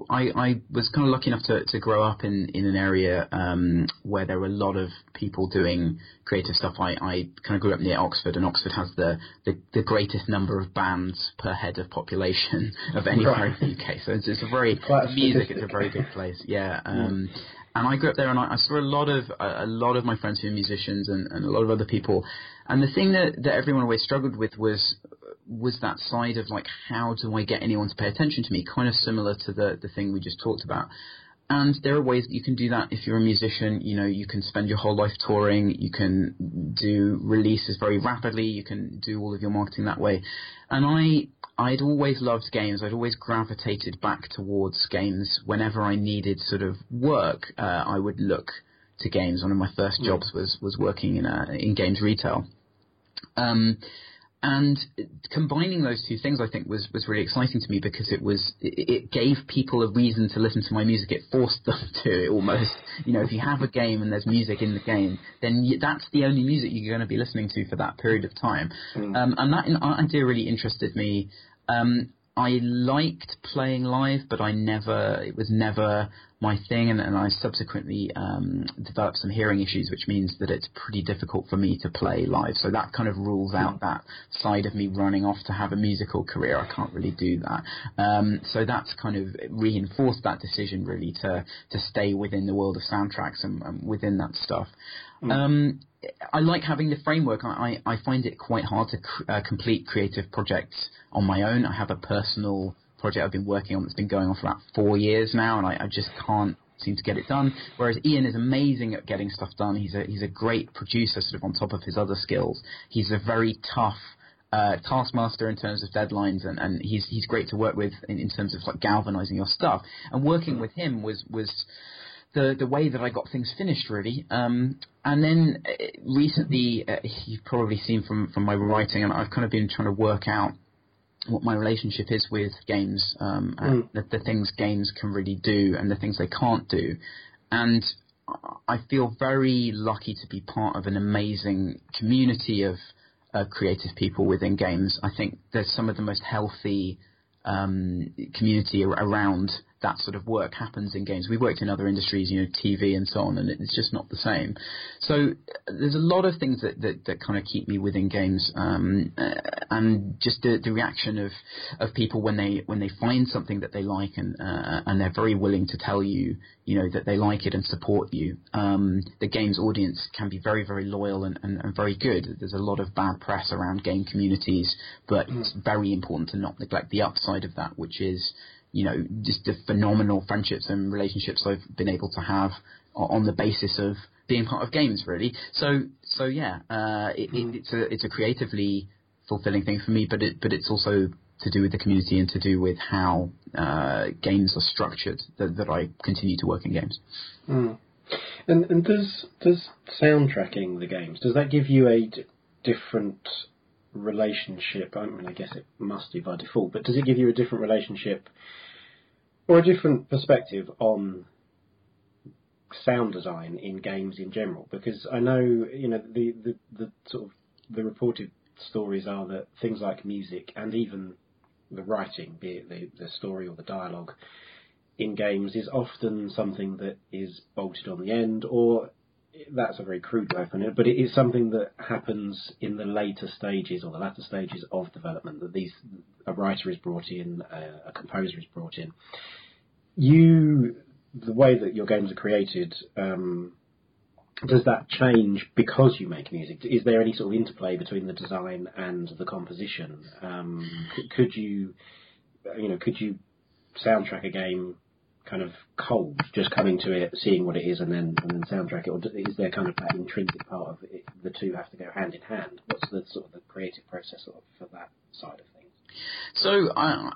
I I was kind of lucky enough to, to grow up in, in an area um, where there were a lot of people doing creative stuff. I, I kind of grew up near Oxford, and Oxford has the, the, the greatest number of bands per head of population of any right. in the UK. So it's, it's a very music. It's a very good place. Yeah. Um, yeah. And I grew up there, and I, I saw a lot of a, a lot of my friends who are musicians, and, and a lot of other people. And the thing that, that everyone always struggled with was was that side of like how do I get anyone to pay attention to me, kind of similar to the the thing we just talked about. And there are ways that you can do that if you're a musician. You know, you can spend your whole life touring. You can do releases very rapidly. You can do all of your marketing that way. And I, I'd always loved games. I'd always gravitated back towards games whenever I needed sort of work. Uh, I would look to games. One of my first hmm. jobs was was working in a, in games retail. Um, and combining those two things, I think, was, was really exciting to me because it was it, it gave people a reason to listen to my music. It forced them to almost. You know, if you have a game and there's music in the game, then you, that's the only music you're going to be listening to for that period of time. Mm. Um, and that idea really interested me. Um, I liked playing live, but I never, it was never my thing, and, and I subsequently um, developed some hearing issues, which means that it's pretty difficult for me to play live. So that kind of rules out that side of me running off to have a musical career. I can't really do that. Um, so that's kind of reinforced that decision really to to stay within the world of soundtracks and, and within that stuff. Mm. Um, I like having the framework. I, I, I find it quite hard to cr- uh, complete creative projects on my own. I have a personal project I've been working on that's been going on for about four years now, and I, I just can't seem to get it done. Whereas Ian is amazing at getting stuff done. He's a he's a great producer, sort of on top of his other skills. He's a very tough uh, taskmaster in terms of deadlines, and, and he's he's great to work with in, in terms of like galvanizing your stuff. And working with him was was the the way that I got things finished really. Um, and then uh, recently, uh, you've probably seen from from my writing, and I've kind of been trying to work out what my relationship is with games um, and mm. the, the things games can really do and the things they can't do. And I feel very lucky to be part of an amazing community of uh, creative people within games. I think there's some of the most healthy um, community around that sort of work happens in games. We worked in other industries, you know, TV and so on, and it's just not the same. So there's a lot of things that, that, that kind of keep me within games, um, uh, and just the, the reaction of, of people when they when they find something that they like and uh, and they're very willing to tell you, you know, that they like it and support you. Um, the games audience can be very very loyal and, and, and very good. There's a lot of bad press around game communities, but mm. it's very important to not neglect the upside of that, which is you know, just the phenomenal friendships and relationships I've been able to have on the basis of being part of games, really. So, so yeah, uh, it, it, it's a it's a creatively fulfilling thing for me, but it but it's also to do with the community and to do with how uh, games are structured that, that I continue to work in games. Mm. And and does does soundtracking the games does that give you a d- different relationship? I mean, I guess it must do by default, but does it give you a different relationship or a different perspective on sound design in games in general? Because I know, you know, the, the, the sort of the reported stories are that things like music and even the writing, be it the, the story or the dialogue in games, is often something that is bolted on the end or that's a very crude way of putting it, but it is something that happens in the later stages or the latter stages of development. That these a writer is brought in, a, a composer is brought in. You, the way that your games are created, um, does that change because you make music? Is there any sort of interplay between the design and the composition? Um, could you, you know, could you soundtrack a game kind of cold, just coming to it, seeing what it is, and then and then soundtrack it, or is there kind of that intrinsic part of it? The two have to go hand in hand. What's the sort of the creative process of, for that side of things? So I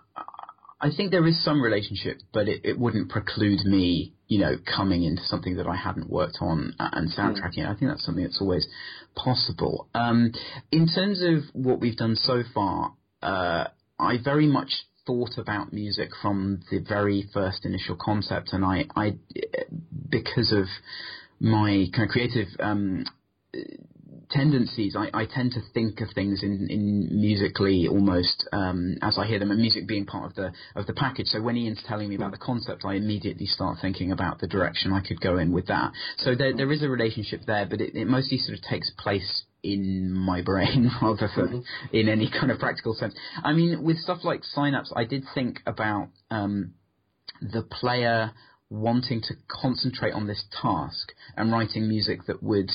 I think there is some relationship, but it, it wouldn't preclude me, you know, coming into something that I hadn't worked on and soundtracking. Mm. I think that's something that's always possible. Um, in terms of what we've done so far, uh, I very much thought about music from the very first initial concept, and I, I because of my kind of creative um, tendencies, I, I, tend to think of things in, in musically almost um, as I hear them, and music being part of the of the package. So when Ian's telling me about the concept, I immediately start thinking about the direction I could go in with that. So there there is a relationship there, but it, it mostly sort of takes place in my brain rather than mm-hmm. in any kind of practical sense. I mean, with stuff like Synapse, I did think about um, the player wanting to concentrate on this task and writing music that would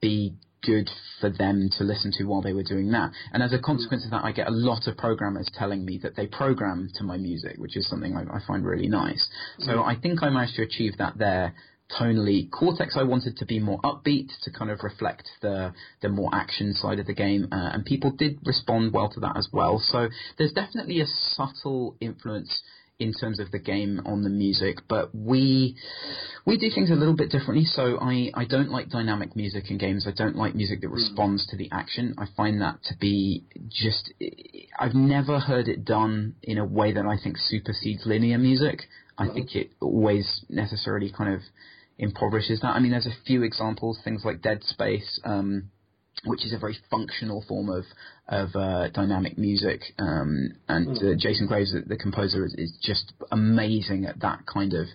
be good for them to listen to while they were doing that. And as a consequence of that, I get a lot of programmers telling me that they program to my music, which is something I, I find really nice. So mm-hmm. I think I managed to achieve that there tonally. Cortex I wanted to be more upbeat to kind of reflect the the more action side of the game, uh, and people did respond well to that as well. So there's definitely a subtle influence in terms of the game on the music, but we we do things a little bit differently. So I, I don't like dynamic music in games. I don't like music that hmm. responds to the action. I find that to be just I've never heard it done in a way that I think supersedes linear music. I think it always necessarily kind of impoverishes that. I mean, there's a few examples, things like Dead Space, um, which is a very functional form of of uh, dynamic music, um, and uh, Jason Graves, the, the composer, is, is, just amazing at that kind of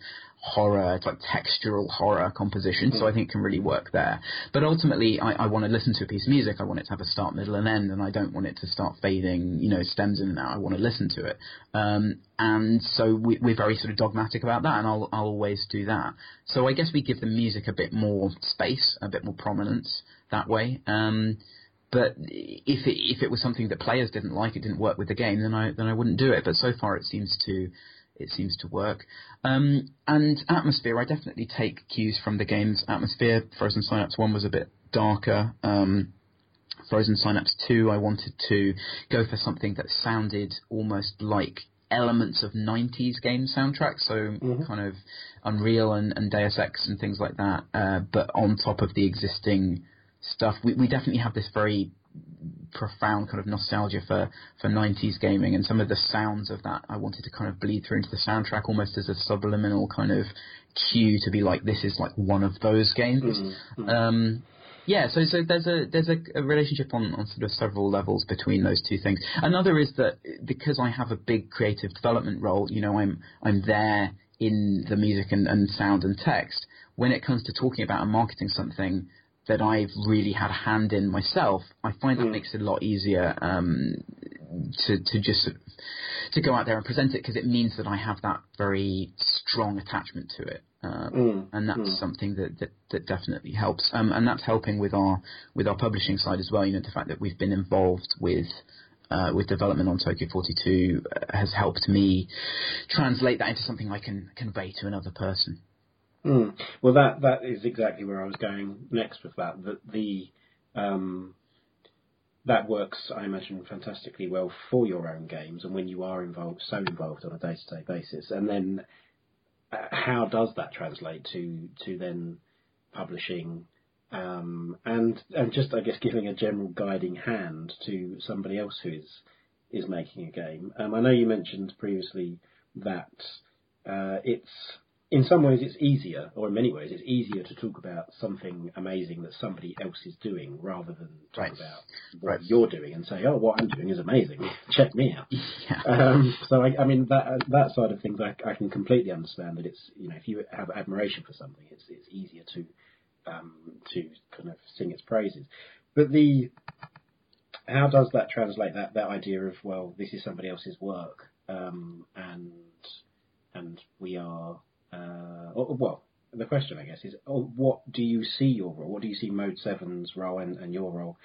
horror, it's like textural horror composition, so I think it can really work there. But ultimately, I, I want to listen to a piece of music. I want it to have a start, middle, and end, and I don't want it to start fading, you know, stems in and out. I want to listen to it. Um, and so we, are very sort of dogmatic about that, and I'll, I'll always do that. So I guess we give the music a bit more space, a bit more prominence that way. Um, but if it if it was something that players didn't like, it didn't work with the game, then I then I wouldn't do it. But so far, it seems to it seems to work. Um, and atmosphere, I definitely take cues from the game's atmosphere. Frozen Synapse One was a bit darker. Um, Frozen Synapse 2, I wanted to go for something that sounded almost like elements of 90s game soundtracks, so mm-hmm. kind of Unreal and, and, Deus Ex and things like that, uh, but on top of the existing stuff. We, we definitely have this very profound kind of nostalgia for, for 90s gaming and some of the sounds of that I wanted to kind of bleed through into the soundtrack almost as a subliminal kind of cue to be like this is like one of those games. Mm-hmm. Um, yeah, so so there's a there's a, a, relationship on, on sort of several levels between those two things. Another is that because I have a big creative development role, you know, I'm I'm there in the music and, and sound and text. When it comes to talking about and marketing something, that I've really had a hand in myself, I find that mm. makes it a lot easier um, to to just to go out there and present it because it means that I have that very strong attachment to it, um, mm. and that's mm. something that, that, that definitely helps. Um, and that's helping with our with our publishing side as well. You know, the fact that we've been involved with. Uh, with development on Tokyo 42 uh, has helped me translate that into something I can convey to another person. Mm. Well, that that is exactly where I was going next with that. That the um, that works, I imagine, fantastically well for your own games, and when you are involved, so involved on a day-to-day basis, and then uh, how does that translate to to then publishing um, and and just I guess giving a general guiding hand to somebody else who is is making a game. Um, I know you mentioned previously that uh, it's in some ways it's easier, or in many ways it's easier to talk about something amazing that somebody else is doing rather than talk right. about what right. you're doing and say, oh, what I'm doing is amazing. Check me out. Yeah. Um, so I, I, mean that that side of things, I, I, can completely understand that it's you know if you have admiration for something, it's it's easier to um, to kind of sing its praises. But the how does that translate that that idea of well, this is somebody else's work, um, and and we are uh, well, the question, I guess, is oh, what do you see your role? What do you see Mode 7's role and, and your role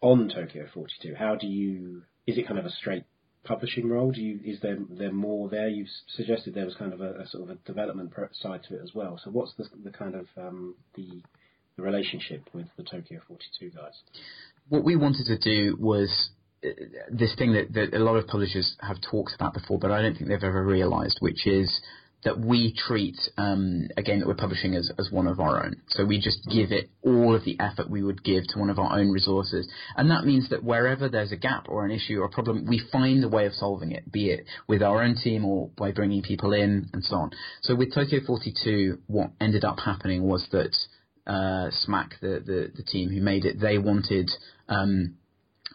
on Tokyo 42? How do you, is it kind of a straight publishing role? Do you, is there, there more there? You've suggested there was kind of a, a sort of a development side to it as well. So what's the, the kind of, um, the, the relationship with the Tokyo 42 guys? What we wanted to do was uh, this thing that, that a lot of publishers have talked about before, but I don't think they've ever realised, which is that we treat um, a game that we're publishing as, as one of our own. So we just give it all of the effort we would give to one of our own resources. And that means that wherever there's a gap or an issue or a problem, we find a way of solving it, be it with our own team or by bringing people in and so on. So with Tokyo 42, what ended up happening was that uh, SMAC, the, the, the team who made it, they wanted um,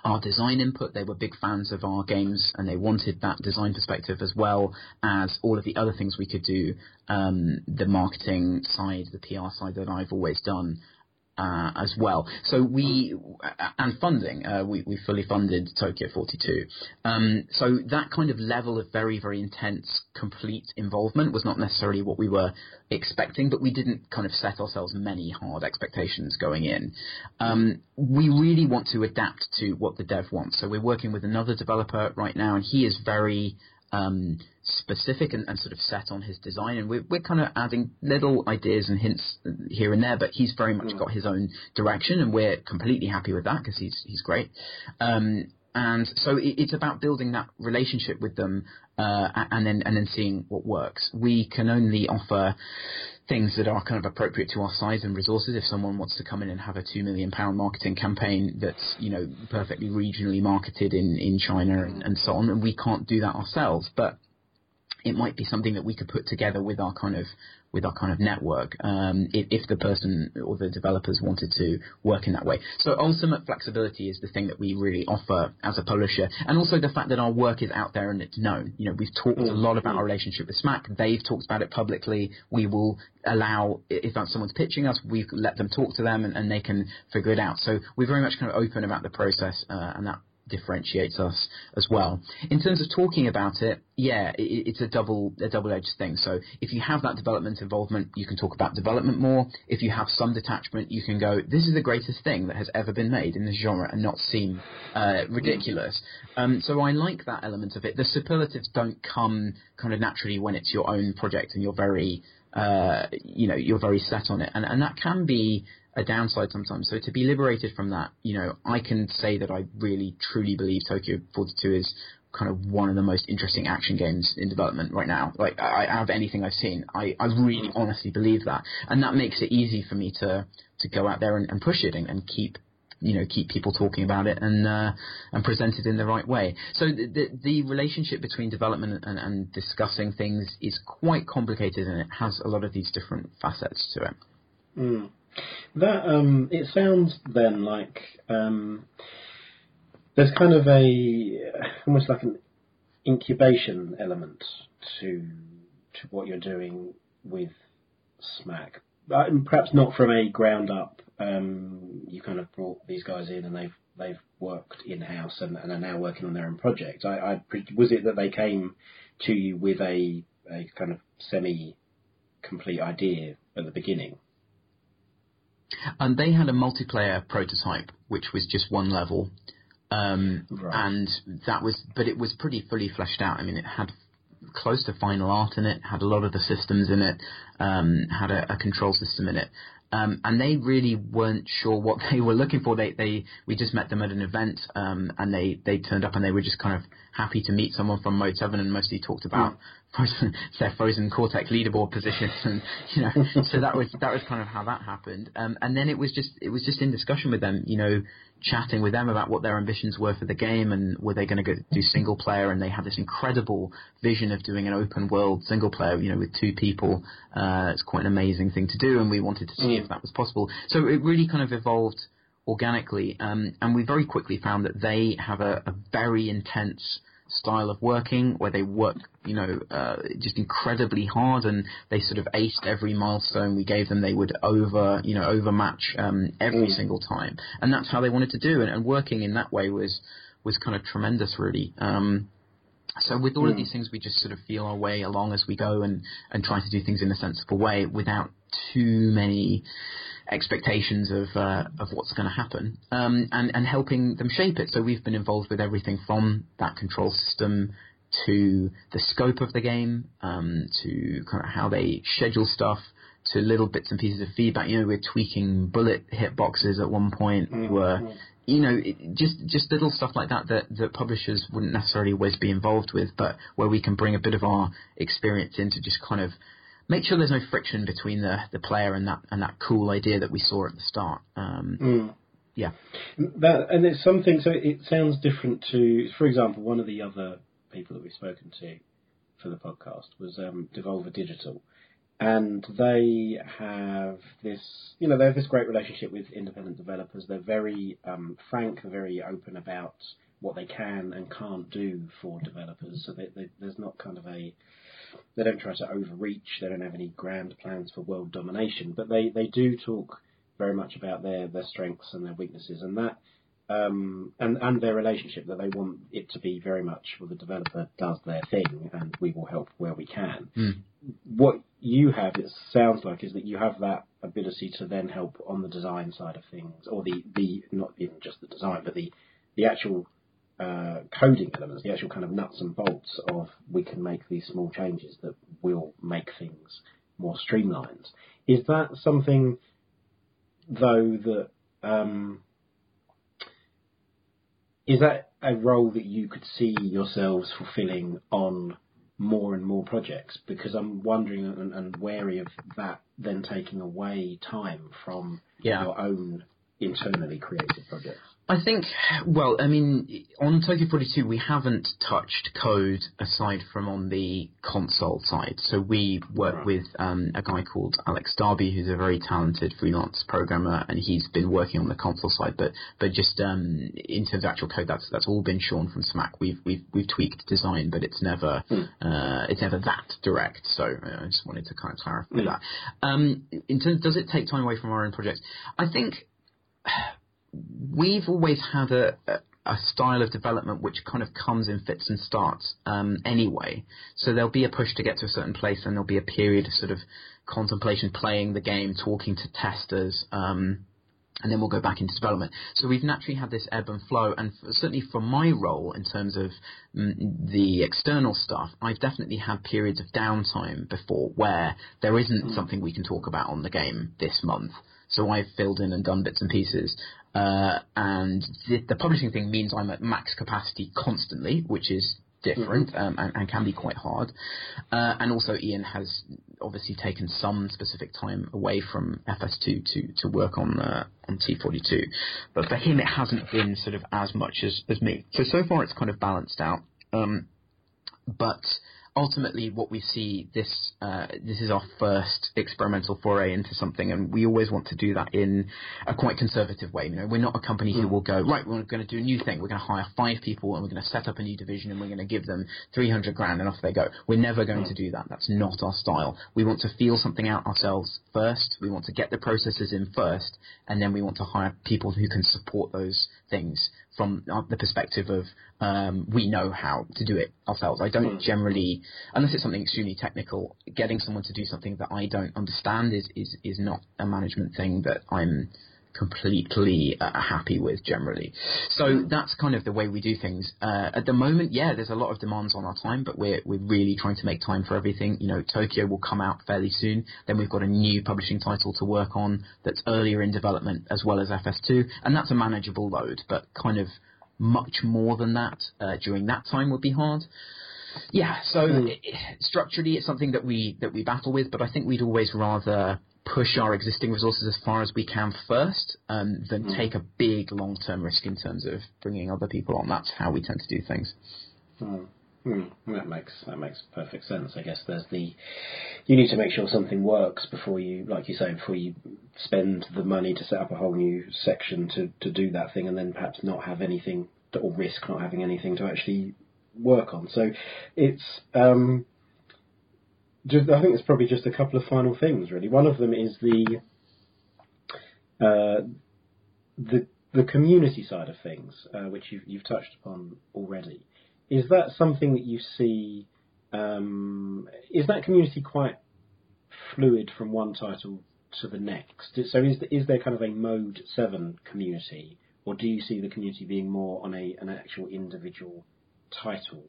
our design input. They were big fans of our games and they wanted that design perspective as well as all of the other things we could do, um, the marketing side, the PR side that I've always done uh, as well. So we and funding, uh, we, we fully funded Tokyo 42. Um, so that kind of level of very very intense, complete involvement was not necessarily what we were expecting, but we didn't kind of set ourselves many hard expectations going in. Um, we really want to adapt to what the dev wants. So we're working with another developer right now, and he is very um, specific and, and, sort of set on his design, and we're, we're kind of adding little ideas and hints here and there. But he's very much mm. got his own direction, and we're completely happy with that because he's he's great. Um, and so it, it's about building that relationship with them, uh, and then and then seeing what works. We can only offer things that are kind of appropriate to our size and resources. If someone wants to come in and have a two million pound marketing campaign that's you know perfectly regionally marketed in in China and, and so on, and we can't do that ourselves, but it might be something that we could put together with our kind of with our kind of network um, if, if, the person or the developers wanted to work in that way. So ultimate flexibility is the thing that we really offer as a publisher, and also the fact that our work is out there and it's known. You know, we've talked a lot about our relationship with SMAC. They've talked about it publicly. We will allow if someone's pitching us, we let them talk to them and, and they can figure it out. So we're very much kind of open about the process, uh, and that differentiates us as well. In terms of talking about it, yeah, it, it's a double a double edged thing. So if you have that development involvement, you can talk about development more. If you have some detachment, you can go, this is the greatest thing that has ever been made in this genre, and not seem uh, ridiculous. Um, so I like that element of it. The superlatives don't come kind of naturally when it's your own project and you're very uh, you know, you're very set on it, and and that can be a downside sometimes. So to be liberated from that, you know, I can say that I really truly believe Tokyo 42 is kind of one of the most interesting action games in development right now. Like I, of anything I've seen, I, I really honestly believe that, and that makes it easy for me to to go out there and, and push it and, and keep you know keep people talking about it and uh, and present it in the right way. So the the, the relationship between development and, and, discussing things is quite complicated and it has a lot of these different facets to it. Mm. That um, it sounds then like um, there's kind of a almost like an incubation element to to what you're doing with SMAC. Uh, perhaps not from a ground up. Um, you kind of brought these guys in and they've they've worked in house and, and, are now working on their own project. I, I was it that they came to you with a a kind of semi complete idea at the beginning. And they had a multiplayer prototype, which was just one level, um, right. and that was, but it was pretty fully fleshed out. I mean, it had close to final art in it, had a lot of the systems in it, um, had a, a control system in it. Um, and they really weren't sure what they were looking for. They, they, we just met them at an event, um, and they, they turned up and they were just kind of happy to meet someone from Mode 7 and mostly talked about frozen, their frozen Cortex leaderboard positions and, you know, so that was, that was kind of how that happened. Um, and then it was just, it was just in discussion with them, you know, chatting with them about what their ambitions were for the game and were they going to go do single player and they had this incredible vision of doing an open world single player, you know, with two people. Uh, it's quite an amazing thing to do and we wanted to see mm. if that was possible. So it really kind of evolved organically, um, and we very quickly found that they have a, a very intense style of working where they work, you know, uh, just incredibly hard and they sort of aced every milestone we gave them. They would over, you know, overmatch um, every mm. single time, and that's how they wanted to do. And, and working in that way was was kind of tremendous, really. Um, so with all mm. of these things, we just sort of feel our way along as we go and and try to do things in a sensible way without too many expectations of uh, of what's going to happen, um, and and helping them shape it. So we've been involved with everything from that control system to the scope of the game, um, to kind of how they schedule stuff, to little bits and pieces of feedback. You know, we're tweaking bullet hitboxes at one point. Mm-hmm. We were, you know, just just little stuff like that, that that publishers wouldn't necessarily always be involved with, but where we can bring a bit of our experience in to just kind of make sure there's no friction between the, the player and that and that cool idea that we saw at the start. Um, mm. Yeah, that and it's something. So it sounds different to, for example, one of the other people that we've spoken to for the podcast was um, Devolver Digital, and they have this, you know, they have this great relationship with independent developers. They're very um, frank, very open about what they can and can't do for developers. So they, they, there's not kind of a they don't try to overreach. They don't have any grand plans for world domination, but they, they do talk very much about their, their strengths and their weaknesses, and that um, and and their relationship that they want it to be very much well the developer does their thing and we will help where we can. Mm. What you have, it sounds like, is that you have that ability to then help on the design side of things, or the the not even just the design, but the the actual uh, coding elements, the actual kind of nuts and bolts of we can make these small changes that will make things more streamlined. Is that something, though, that um, is that a role that you could see yourselves fulfilling on more and more projects? Because I'm wondering and, and wary of that then taking away time from yeah. your own internally created projects. I think, well, I mean, on Tokyo 42, we haven't touched code aside from on the console side. So we work right. with um, a guy called Alex Darby, who's a very talented freelance programmer, and he's been working on the console side. But but just um, in terms of actual code, that's that's all been Sean from SMAC. We've we've we've tweaked design, but it's never mm. uh, it's never that direct. So uh, I just wanted to kind of clarify mm. that. Um, in terms, does it take time away from our own projects? I think we've always had a, a a style of development which kind of comes in fits and starts um, anyway. So there'll be a push to get to a certain place, and there'll be a period of sort of contemplation, playing the game, talking to testers. Um, and then we'll go back into development. So we've naturally had this ebb and flow, and certainly for my role in terms of mm, the external stuff, I've definitely had periods of downtime before where there isn't mm. something we can talk about on the game this month. So I've filled in and done bits and pieces. Uh, and the, the publishing thing means I'm at max capacity constantly, which is different mm-hmm. um, and, and, can be quite hard. Uh, and also, Ian has obviously taken some specific time away from FS2 to, to work on uh, on T42, but for him it hasn't been sort of as much as, as me. So so far it's kind of balanced out. Um, but ultimately what we see this uh, this is our first experimental foray into something, and we always want to do that in a quite conservative way. You know, we're not a company who hmm. will go right. We're going to do a new thing. We're going to hire five people, and we're going to set up a new division, and we're going to give them three hundred grand, and off they go. We're never going to do that. That's not our style. We want to feel something out ourselves first. We want to get the processes in first, and then we want to hire people who can support those things from the perspective of um, we know how to do it ourselves. I don't mm. generally, unless it's something extremely technical, getting someone to do something that I don't understand is is, is not a management thing that I'm completely uh, happy with generally. So that's kind of the way we do things. Uh, at the moment, yeah, there's a lot of demands on our time, but we're we're really trying to make time for everything. You know, Tokyo will come out fairly soon. Then we've got a new publishing title to work on that's earlier in development as well as FS2, and that's a manageable load. But kind of much more than that uh, during that time would be hard. Yeah, so mm. it, structurally, it's something that we that we battle with, but I think we'd always rather push our existing resources as far as we can first, um, than mm. take a big long term risk in terms of bringing other people on. That's how we tend to do things. Mm. Mm, that makes that makes perfect sense. I guess there's the you need to make sure something works before you, like you say, before you spend the money to set up a whole new section to to do that thing, and then perhaps not have anything or risk not having anything to actually work on. So it's um, just, I think it's probably just a couple of final things really. One of them is the uh, the the community side of things, uh, which you've, you've touched upon already. Is that something that you see? Um, is that community quite fluid from one title to the next? So is is there kind of a mode seven community, or do you see the community being more on a an actual individual title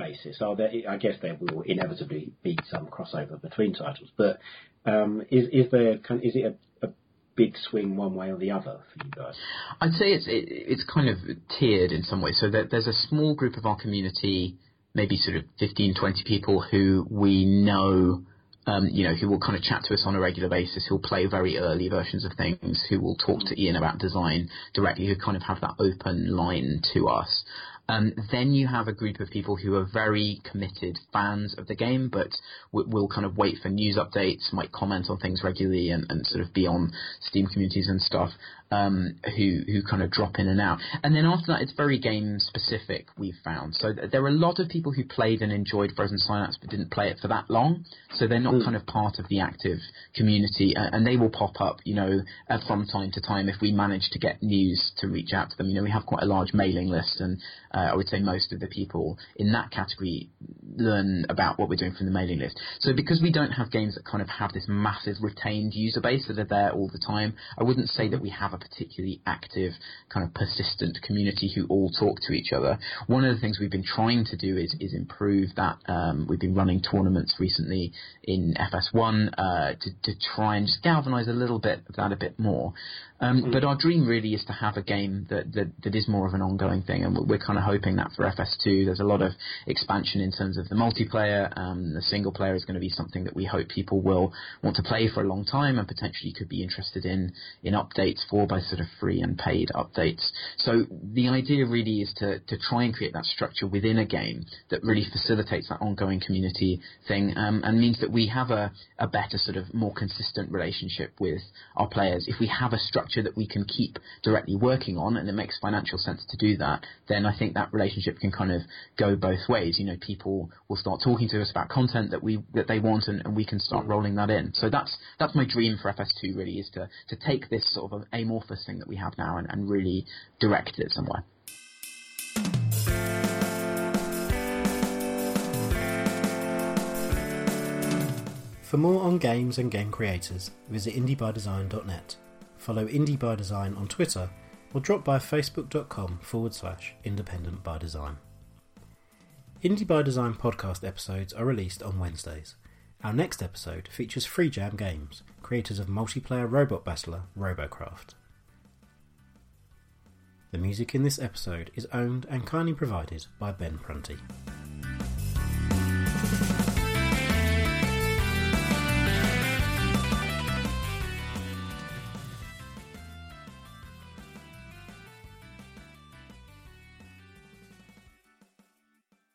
basis? Are there? I guess there will inevitably be some crossover between titles, but um, is is there? Is it a, a big swing one way or the other for you guys? I'd say it's it, it's kind of tiered in some way. So that there's a small group of our community, maybe sort of 15, 20 people who we know. Um, you know, who will kind of chat to us on a regular basis, who'll play very early versions of things, who will talk to Ian about design directly, who kind of have that open line to us. Um, then you have a group of people who are very committed fans of the game, but w- will kind of wait for news updates, might comment on things regularly, and, and sort of be on Steam communities and stuff um, who who kind of drop in and out. And then after that, it's very game specific. We've found so th- there are a lot of people who played and enjoyed Frozen Synapse but didn't play it for that long, so they're not mm. kind of part of the active community, uh, and they will pop up, you know, uh, from time to time if we manage to get news to reach out to them. You know, we have quite a large mailing list, and uh, I would say most of the people in that category learn about what we're doing from the mailing list. So because we don't have games that kind of have this massive retained user base that are there all the time, I wouldn't say that we have a particularly active, kind of persistent community who all talk to each other. One of the things we've been trying to do is, is improve that. Um, we've been running tournaments recently in FS1 uh, to, to try and just galvanise a little bit of that a bit more. Um, mm. But our dream really is to have a game that, that, that is more of an ongoing thing, and we're kind of hoping that for FS2. There's a lot of expansion in terms of the multiplayer. Um, the single player is going to be something that we hope people will want to play for a long time and potentially could be interested in in updates for by sort of free and paid updates. So the idea really is to to try and create that structure within a game that really facilitates that ongoing community thing um, and means that we have a, a better sort of more consistent relationship with our players. If we have a structure that we can keep directly working on, and it makes financial sense to do that, then I think that relationship can kind of go both ways. You know, people will start talking to us about content that we that they want, and, and we can start rolling that in. So that's that's my dream for FS2 really is to to take this sort of amorphous thing that we have now and, and really directed it somewhere. For more on games and game creators, visit indiebydesign.net. Follow Indie by Design on Twitter or drop by facebook.com forward slash independent by design. Indie by Design podcast episodes are released on Wednesdays. Our next episode features Free Jam Games, creators of multiplayer robot battler Robocraft. The music in this episode is owned and kindly provided by Ben Prunty.